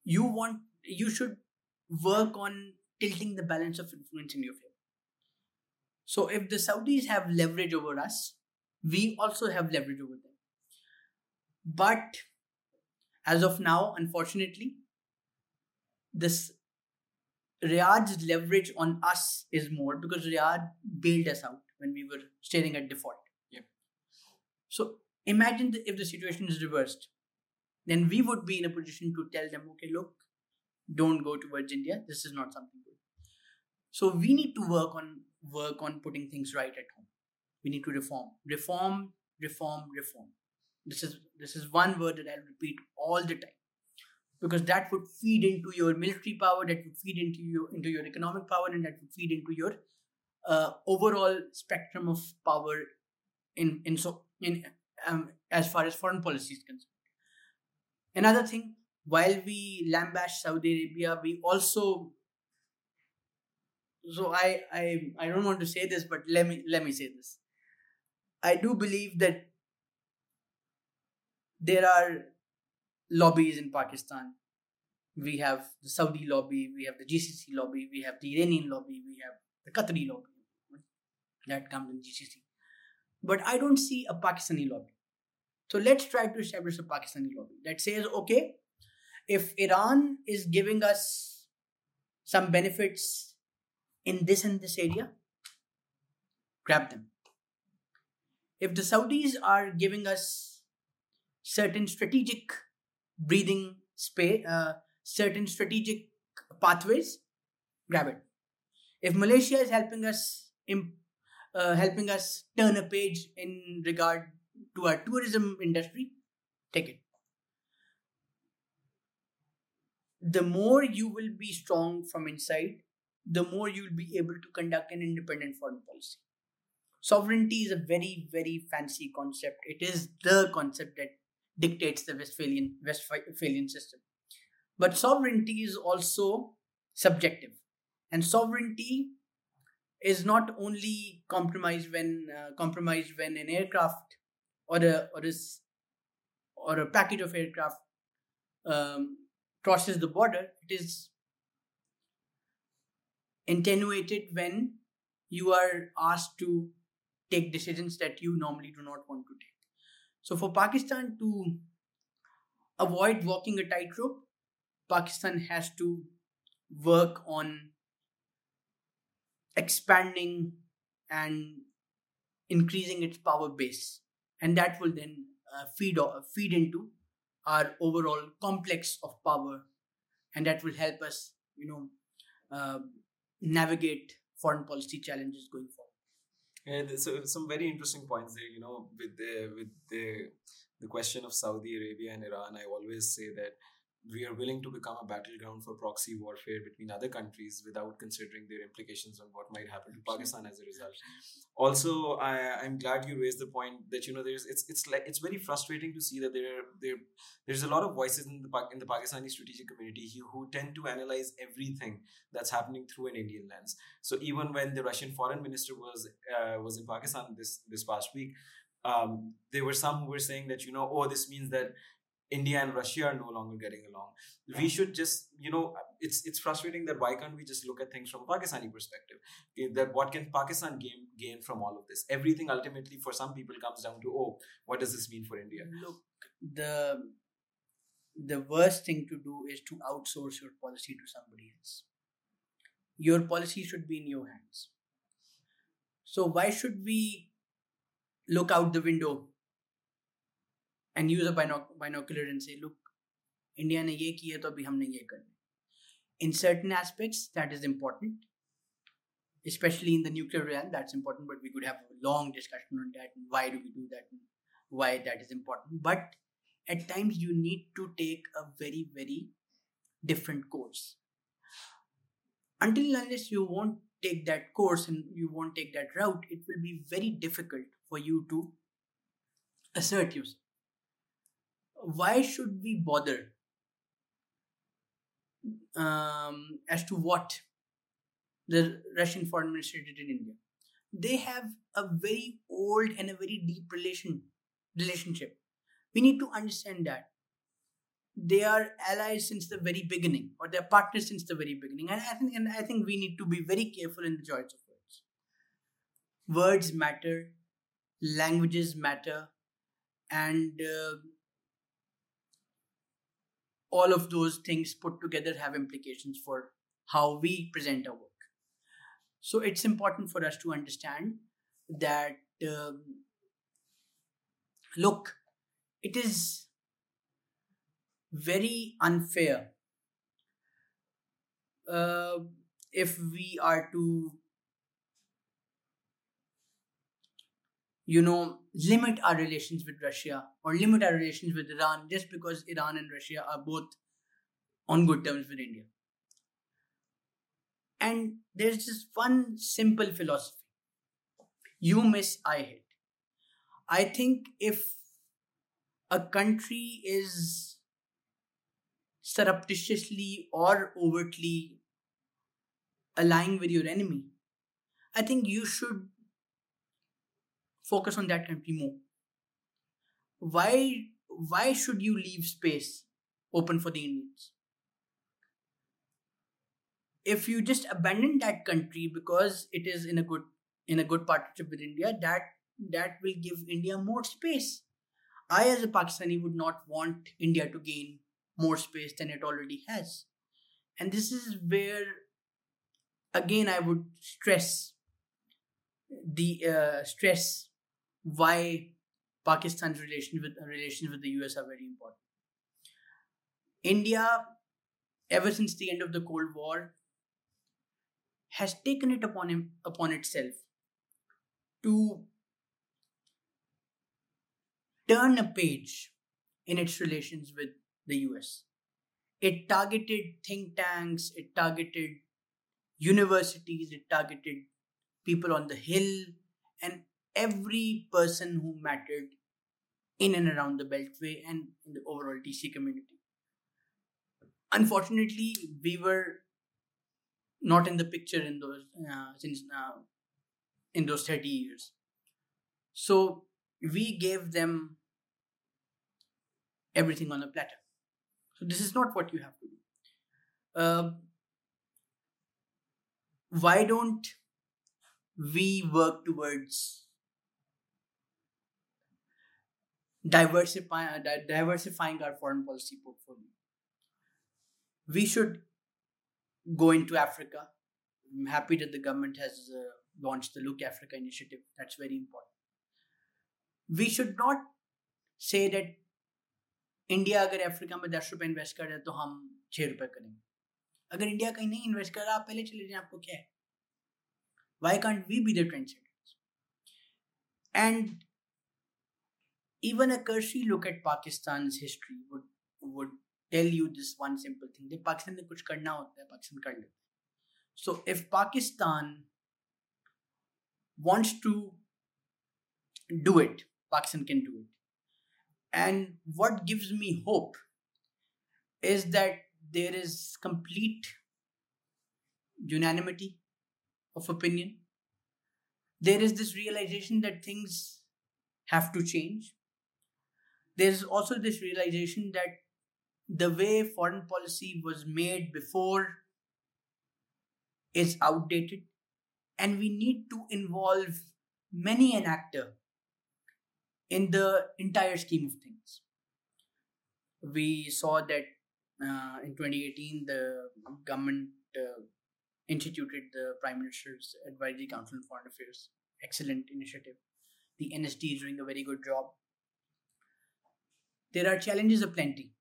you want you should work on tilting the balance of influence in your favor. So if the Saudis have leverage over us, we also have leverage over them. But as of now, unfortunately, this Riyadh's leverage on us is more because Riyadh bailed us out when we were staring at default. Yeah. So imagine if the situation is reversed, then we would be in a position to tell them, okay, look, don't go towards India. This is not something good. So we need to work on work on putting things right at home. We need to reform, reform, reform, reform. This is this is one word that I'll repeat all the time because that would feed into your military power, that would feed into your into your economic power, and that would feed into your uh, overall spectrum of power in in so in um, as far as foreign policy is concerned. Another thing, while we lambash Saudi Arabia, we also so I I I don't want to say this, but let me let me say this. I do believe that there are lobbies in Pakistan. We have the Saudi lobby, we have the GCC lobby, we have the Iranian lobby, we have the Qatari lobby that comes in GCC. But I don't see a Pakistani lobby. So let's try to establish a Pakistani lobby that says, okay, if Iran is giving us some benefits in this and this area, grab them. If the Saudis are giving us certain strategic breathing space, uh, certain strategic pathways, grab it. If Malaysia is helping us, imp, uh, helping us turn a page in regard to our tourism industry, take it. The more you will be strong from inside, the more you will be able to conduct an independent foreign policy. Sovereignty is a very, very fancy concept. It is the concept that dictates the Westphalian Westphalian system. But sovereignty is also subjective, and sovereignty is not only compromised when uh, compromised when an aircraft or a or a or a package of aircraft um, crosses the border. It is attenuated when you are asked to take decisions that you normally do not want to take. So, for Pakistan to avoid walking a tightrope, Pakistan has to work on expanding and increasing its power base, and that will then uh, feed feed into our overall complex of power, and that will help us, you know, uh, navigate foreign policy challenges going forward. And so some very interesting points there. You know, with the with the the question of Saudi Arabia and Iran, I always say that we are willing to become a battleground for proxy warfare between other countries without considering their implications on what might happen to Pakistan as a result. Also, I, I'm glad you raised the point that you know there's it's it's like it's very frustrating to see that there there there's a lot of voices in the in the Pakistani strategic community who, who tend to analyze everything that's happening through an Indian lens. So even when the Russian foreign minister was uh, was in Pakistan this this past week, um, there were some who were saying that you know oh this means that India and Russia are no longer getting along. We should just, you know, it's it's frustrating that why can't we just look at things from a Pakistani perspective? Eh, that what can Pakistan gain gain from all of this? Everything ultimately for some people comes down to oh, what does this mean for India? Look, the the worst thing to do is to outsource your policy to somebody else. Your policy should be in your hands. So why should we look out the window and use a binocular and से look India ने ये किया तो अभी हमने ये करना in certain aspects that is important especially in the nuclear realm that's important but we could have a long discussion on that and why do we do that and why that is important but at times you need to take a very very different course until unless you won't take that course and you won't take that route it will be very difficult for you to assert yourself why should we bother um, as to what the Russian foreign minister did in India? They have a very old and a very deep relation relationship. We need to understand that they are allies since the very beginning, or they're partners since the very beginning. And I think, and I think we need to be very careful in the choice of words. Words matter, languages matter, and uh, all of those things put together have implications for how we present our work. So it's important for us to understand that um, look, it is very unfair uh, if we are to you know limit our relations with russia or limit our relations with iran just because iran and russia are both on good terms with india. And there's just one simple philosophy. You miss i hit i think if a country is surreptitiously or overtly aligning with your enemy, I think you should focus on that country more. Why why should you leave space open for the Indians? If you just abandon that country because it is in a good in a good partnership with India, that that will give India more space. I as a Pakistani would not want India to gain more space than it already has. And this is where, again, I would stress the uh, stress why Pakistan's relations with relations with the US are very important. India, ever since the end of the Cold War, has taken it upon him upon itself to turn a page in its relations with the US. It targeted think tanks, it targeted universities, it targeted people on the hill, and every person who mattered in and around the Beltway and in the overall DC community. Unfortunately, we were not in the picture in those uh, since uh, in those 30 years. So we gave them everything on a platter. So this is not what you have to do. Uh, why don't we work towards diversifying uh, diversifying our foreign policy portfolio? We should go into Africa. I'm happy that the government has uh, launched the Look Africa initiative. That's very important. We should not say that India अगर Africa में दस रुपए invest कर रहे तो हम छह रुपए करेंगे अगर इंडिया कहीं नहीं इन्वेस्ट कर रहा आप पहले चले जाए आपको क्या है why can't we be the trend and even a cursory look at Pakistan's history would would tell you this one simple thing. the Pakistan ne kuch Pakistan kar. So if Pakistan wants to do it, Pakistan can do it. And what gives me hope is that there is complete unanimity of opinion. There is this realization that things have to change there is also this realization that the way foreign policy was made before is outdated, and we need to involve many an actor in the entire scheme of things. We saw that uh, in 2018, the government uh, instituted the Prime Minister's Advisory Council on Foreign Affairs. Excellent initiative. The NSD is doing a very good job. There are challenges aplenty.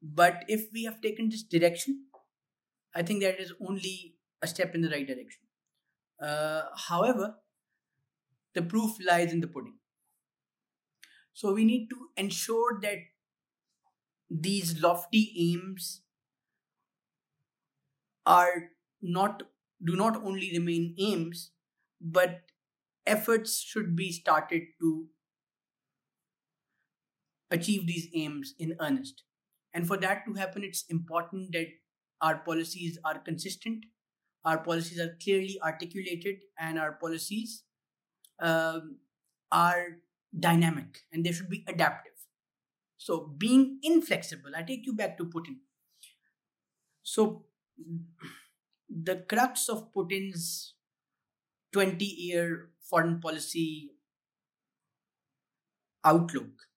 But if we have taken this direction, I think that is only a step in the right direction. Uh, however, the proof lies in the pudding. So we need to ensure that these lofty aims are not do not only remain aims but efforts should be started to achieve these aims in earnest. And for that to happen, it's important that our policies are consistent, our policies are clearly articulated, and our policies um, are dynamic and they should be adaptive. So, being inflexible, I take you back to Putin. So, the crux of Putin's 20 year foreign policy outlook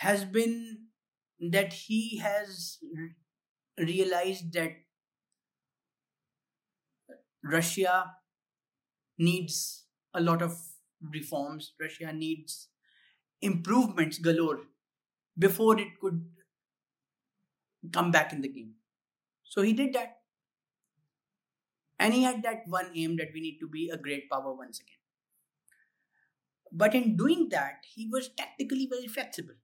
has been that he has realized that Russia needs a lot of reforms. Russia needs improvements galore before it could come back in the game. So he did that. And he had that one aim that we need to be a great power once again. But in doing that, he was tactically very flexible.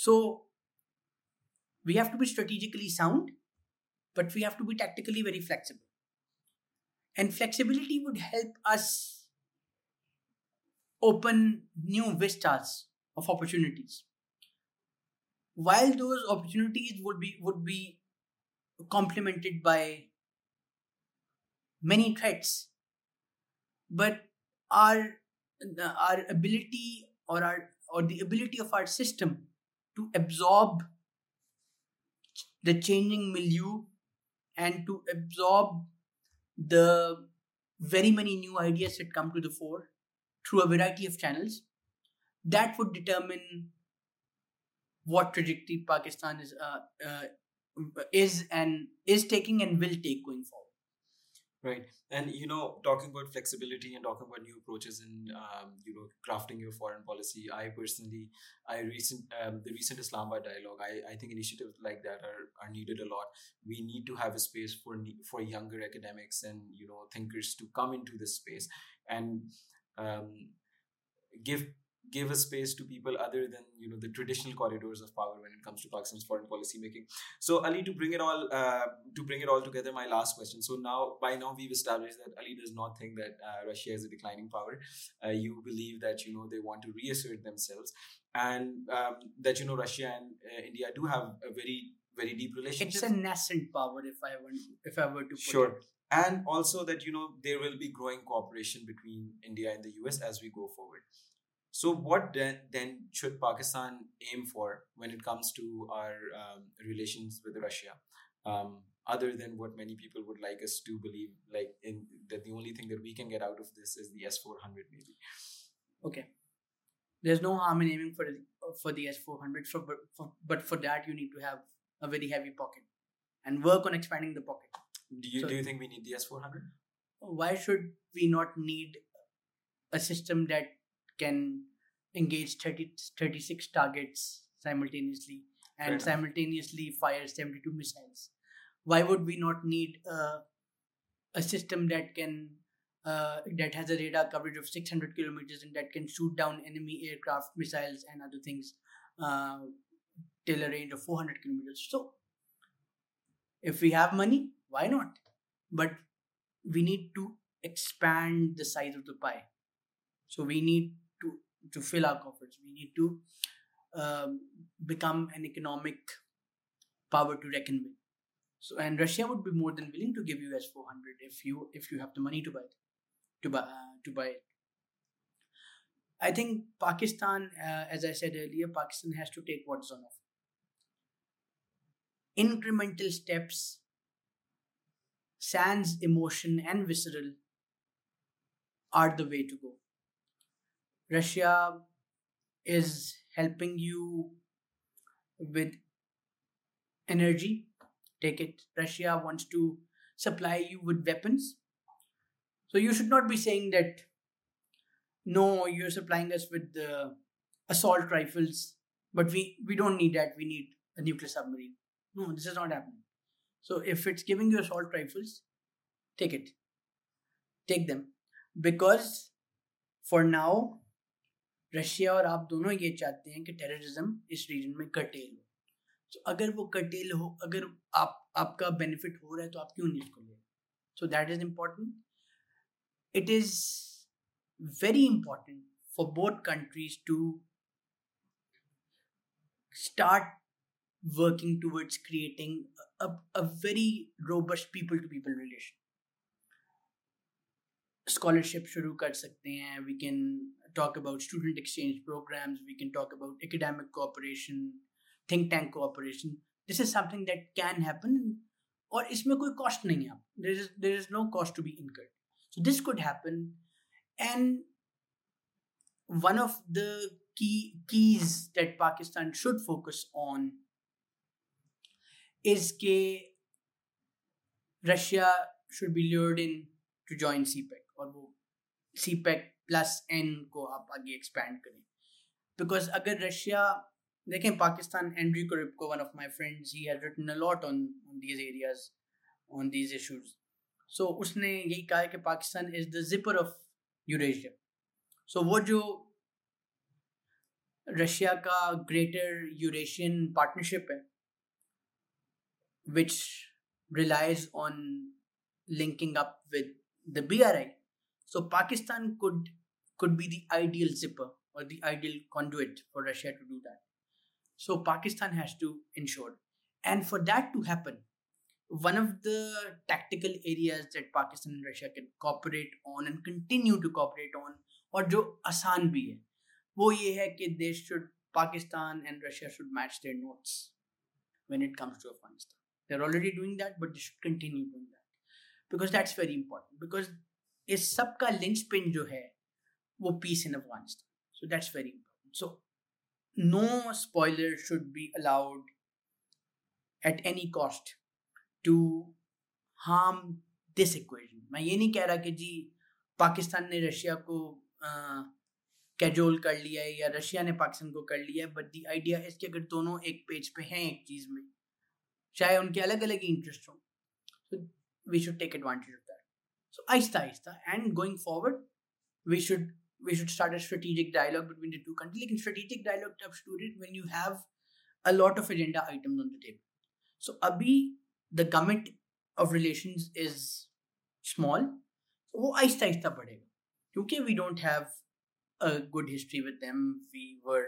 So we have to be strategically sound, but we have to be tactically very flexible. And flexibility would help us open new vistas of opportunities. While those opportunities would be would be complemented by many threats, but our our ability or our or the ability of our system to absorb the changing milieu and to absorb the very many new ideas that come to the fore through a variety of channels that would determine what trajectory pakistan is uh, uh, is and is taking and will take going forward right. And you know talking about flexibility and talking about new approaches in um, you know crafting your foreign policy i personally i recent um, the recent islamabad dialogue I, I think initiatives like that are, are needed a lot. We need to have a space for for younger academics and you know thinkers to come into this space and um, give give a space to people other than you know the traditional corridors of power when it comes to Pakistan's foreign policy making. So Ali, to bring it all uh, to bring it all together, my last question. So now by now we've established that Ali does not think that uh, Russia is a declining power. Uh, you believe that you know they want to reassert themselves, and um, that you know Russia and uh, India do have a very very deep relationship. It's a nascent power, if I want, if I were to sure. It. And also that you know there will be growing cooperation between India and the US as we go forward. So, what then, then should Pakistan aim for when it comes to our um, relations with Russia? Um, other than what many people would like us to believe, like in that the only thing that we can get out of this is the S four hundred, maybe. Okay, there's no harm in aiming for the, for the S four hundred, for, but for that you need to have a very heavy pocket and work on expanding the pocket. Do you so, do you think we need the S four hundred? Why should we not need a system that can engage 30, 36 targets simultaneously and simultaneously fire 72 missiles. Why would we not need uh, a system that can uh, that has a radar coverage of 600 kilometers and that can shoot down enemy aircraft missiles and other things uh, till a range of 400 kilometers? So if we have money why not? But we need to expand the size of the pie. So we need to fill our coffers. We need to um, become an economic power to reckon with. So, and Russia would be more than willing to give you S four hundred if you if you have the money to buy it, to buy uh, to buy it. I think Pakistan, uh, as I said earlier, Pakistan has to take what's on offer. Incremental steps, sans emotion and visceral, are the way to go. Russia is helping you with energy. Take it. Russia wants to supply you with weapons. So you should not be saying that, no, you're supplying us with the assault rifles, but we, we don't need that. We need a nuclear submarine. No, this is not happening. So if it's giving you assault rifles, take it. Take them. Because for now, Russia और आप दोनों ये चाहते हैं कि terrorism इस reason में कटेल हो। तो अगर वो कटेल हो अगर आप आपका बेनिफिट हो रहा है तो आप क्यों नहीं इसको ले so that is important it is very important for both countries to start working towards creating a, a very robust people to people scholarship शुरू कर सकते हैं we can talk about student exchange programs we can talk about academic cooperation think tank cooperation this is something that can happen और इसमें कोई cost नहीं है there is there is no cost to be incurred so this could happen and one of the key keys that Pakistan should focus on is that Russia should be lured in to join CPEC और वो CPEC plus एन को आप आगे expand करें। Because अगर Russia, देखें Pakistan Andrew Korybko one of my friends he has written a lot on on these areas on these issues so उसने यही कहा कि Pakistan is the zipper of Eurasia so वो जो रशिया का ग्रेटर यूरेशियन पार्टनरशिप है, which relies on linking up with the BRI. So Pakistan could could be the ideal zipper or the ideal conduit for Russia to do that. So Pakistan has to ensure. And for that to happen, one of the tactical areas that Pakistan and Russia can cooperate on and continue to cooperate on, और जो आसान भी है वो ये है कि they should Pakistan and Russia should match their notes when it comes to Afghanistan. They're already doing that, but they should continue doing that because that's very important. Because इस सब का linchpin जो है वो peace in Afghanistan. So, that's very important. So, no spoiler should be allowed at any cost to harm this equation. मैं ये नहीं कह रहा कि जी, पाकिस्तान ने रशिया को कैजोल कर लिया है या रशिया ने पाकिस्तान को कर लिया है बट द आइडिया है कि अगर दोनों एक पेज पे हैं एक चीज़ में, चाहे उनके अलग अलग इंटरेस्ट हों तो we should take advantage of that so Aahista Aahista and going forward we should we should start a strategic dialogue between the two countries. Like in strategic dialogue तब शुरू when you have a lot of agenda items on the table. So अभी the government of relations is small. So वो आहिस्ता आहिस्ता बढ़ेगा क्योंकि we don't have a good history with them. We were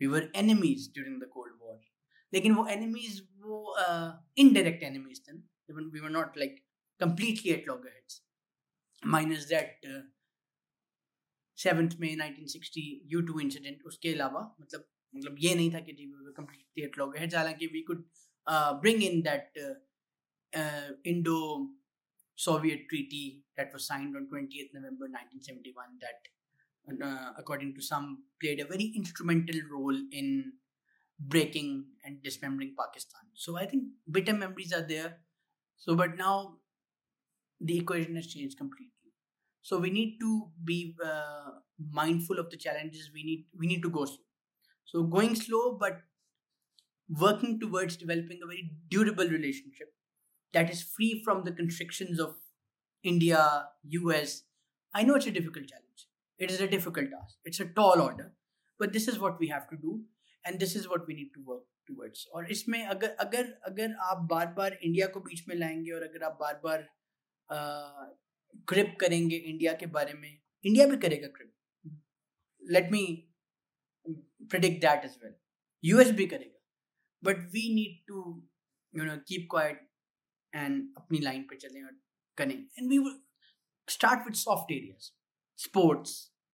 we were enemies during the Cold War. लेकिन वो enemies वो uh, indirect enemies थे we were not like completely at loggerheads minus that uh, seventh में 1960 you to incident उसके अलावा मतलब मतलब ये नहीं था कि जी we completely eight log heads हालांकि we could bring in that Indo Soviet treaty that was signed on 20th November 1971 that uh, according to some played a very instrumental role in breaking and dismembering Pakistan. So I think bitter memories are there. So but now the equation has changed completely so we need to be uh, mindful of the challenges we need we need to go slow so going slow but working towards developing a very durable relationship that is free from the constrictions of india us i know it's a difficult challenge it is a difficult task it's a tall order but this is what we have to do and this is what we need to work towards और इसमें अगर अगर अगर आप बार बार India को बीच में लाएंगे और अगर आप बार बार ग्रिप करेंगे इंडिया के बारे में। इंडिया भी करेगा grip let me predict that as well US भी करेगा। But we need to you know keep quiet and अपनी लाइन पे चलें और करें। And we start with soft areas sports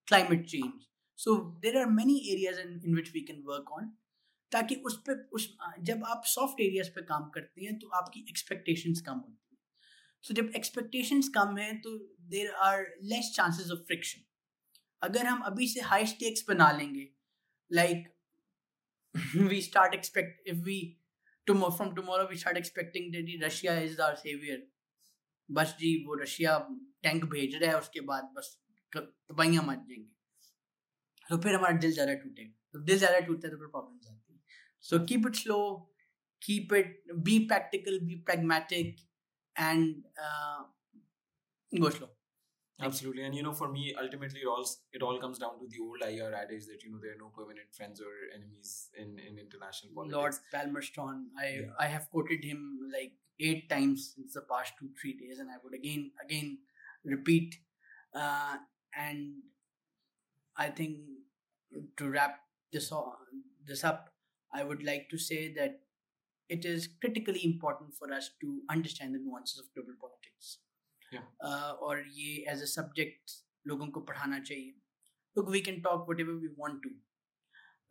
climate change so there are many areas in which we can work on ताकि उस पर उस, जब आप सॉफ्ट एरियाज़ पे काम करते हैं तो आपकी एक्सपेक्टेशंस कम होती हैं। सो जब एक्सपेक्टेशंस कम है तो there are less chances of friction अगर हम अभी से हाई स्टेक्स बना लेंगे like we start expect if we tomorrow, from tomorrow we start expecting that Russia is our savior. बस जी, वो रशिया टैंक भेज रहा है, उसके बाद बस तबाइयाँ मच जाएँगी। तो फिर हमारा दिल ज़्यादा टूटेगा। तो दिल ज़्यादा टूटता है तो फिर प्रॉब्लम आती है। So keep it slow keep it be practical be pragmatic and uh, go slow. Absolutely, and you know, for me, ultimately, it all it all comes down to the old IR adage that you know there are no permanent friends or enemies in in international politics. Lord Palmerston, I yeah. I have quoted him like eight times since the past two three days, and I would again again repeat. Uh, and I think to wrap this all, this up, I would like to say that it is critically important for us to understand the nuances of global politics. Yeah. Uh, और ये as a subject लोगों को पढ़ाना चाहिए. Look, we can talk whatever we want to,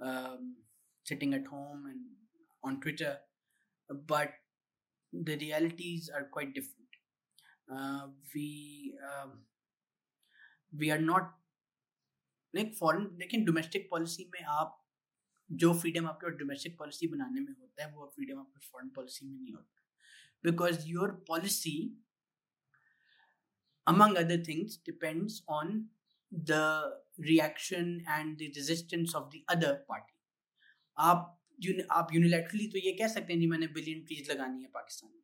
um, sitting at home and on Twitter, but the realities are quite different. Uh, we um, we are not like foreign लेकिन domestic policy में आप जो freedom आपके domestic policy बनाने में होता है, वो फ्रीडम आपके फॉरेन पॉलिसी में नहीं होता। Because your policy among other things, depends on the reaction and the resistance of the other party. आप आप यूनिलैटरली तो ये कह सकते हैं जी, मैंने बिलियन ट्रीज लगानी है पाकिस्तान में।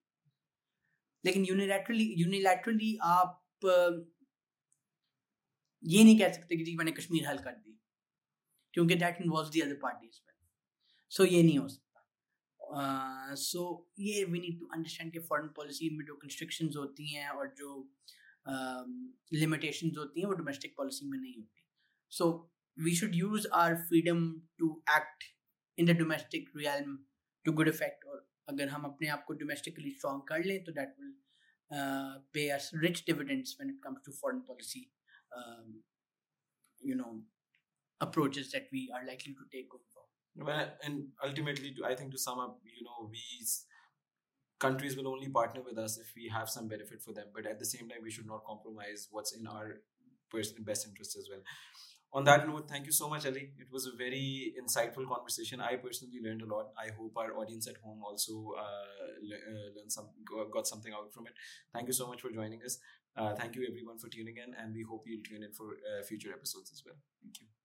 लेकिन यूनिलैटरली यूनिलैटरली आप, ये नहीं कह सकते कि जी, मैंने कश्मीर हल कर दी। क्योंकि that involve the other party so ये नहीं हो सकता। सो ये वी नीड टू अंडरस्टैंड कि फॉरेन पॉलिसी में जो कंस्ट्रिक्शन होती हैं और जो लिमिटेशन uh, होती हैं वो डोमेस्टिक पॉलिसी में नहीं होती। So we should use our freedom to act in the domestic realm to good effect और अगर हम अपने आप को डोमेस्टिकली स्ट्रॉन्ग कर लें तो that will pay us rich dividends when it comes to foreign policy you know approaches that we are likely to take going forward. Well, and ultimately, I think to sum up, you know, we countries will only partner with us if we have some benefit for them. But at the same time, we should not compromise what's in our personal best interest as well. On that note, thank you so much, Ali. It was a very insightful conversation. I personally learned a lot. I hope our audience at home also uh, uh learned some, got something out from it. Thank you so much for joining us. Uh, thank you everyone for tuning in, and we hope you'll tune in for uh, future episodes as well. Thank you.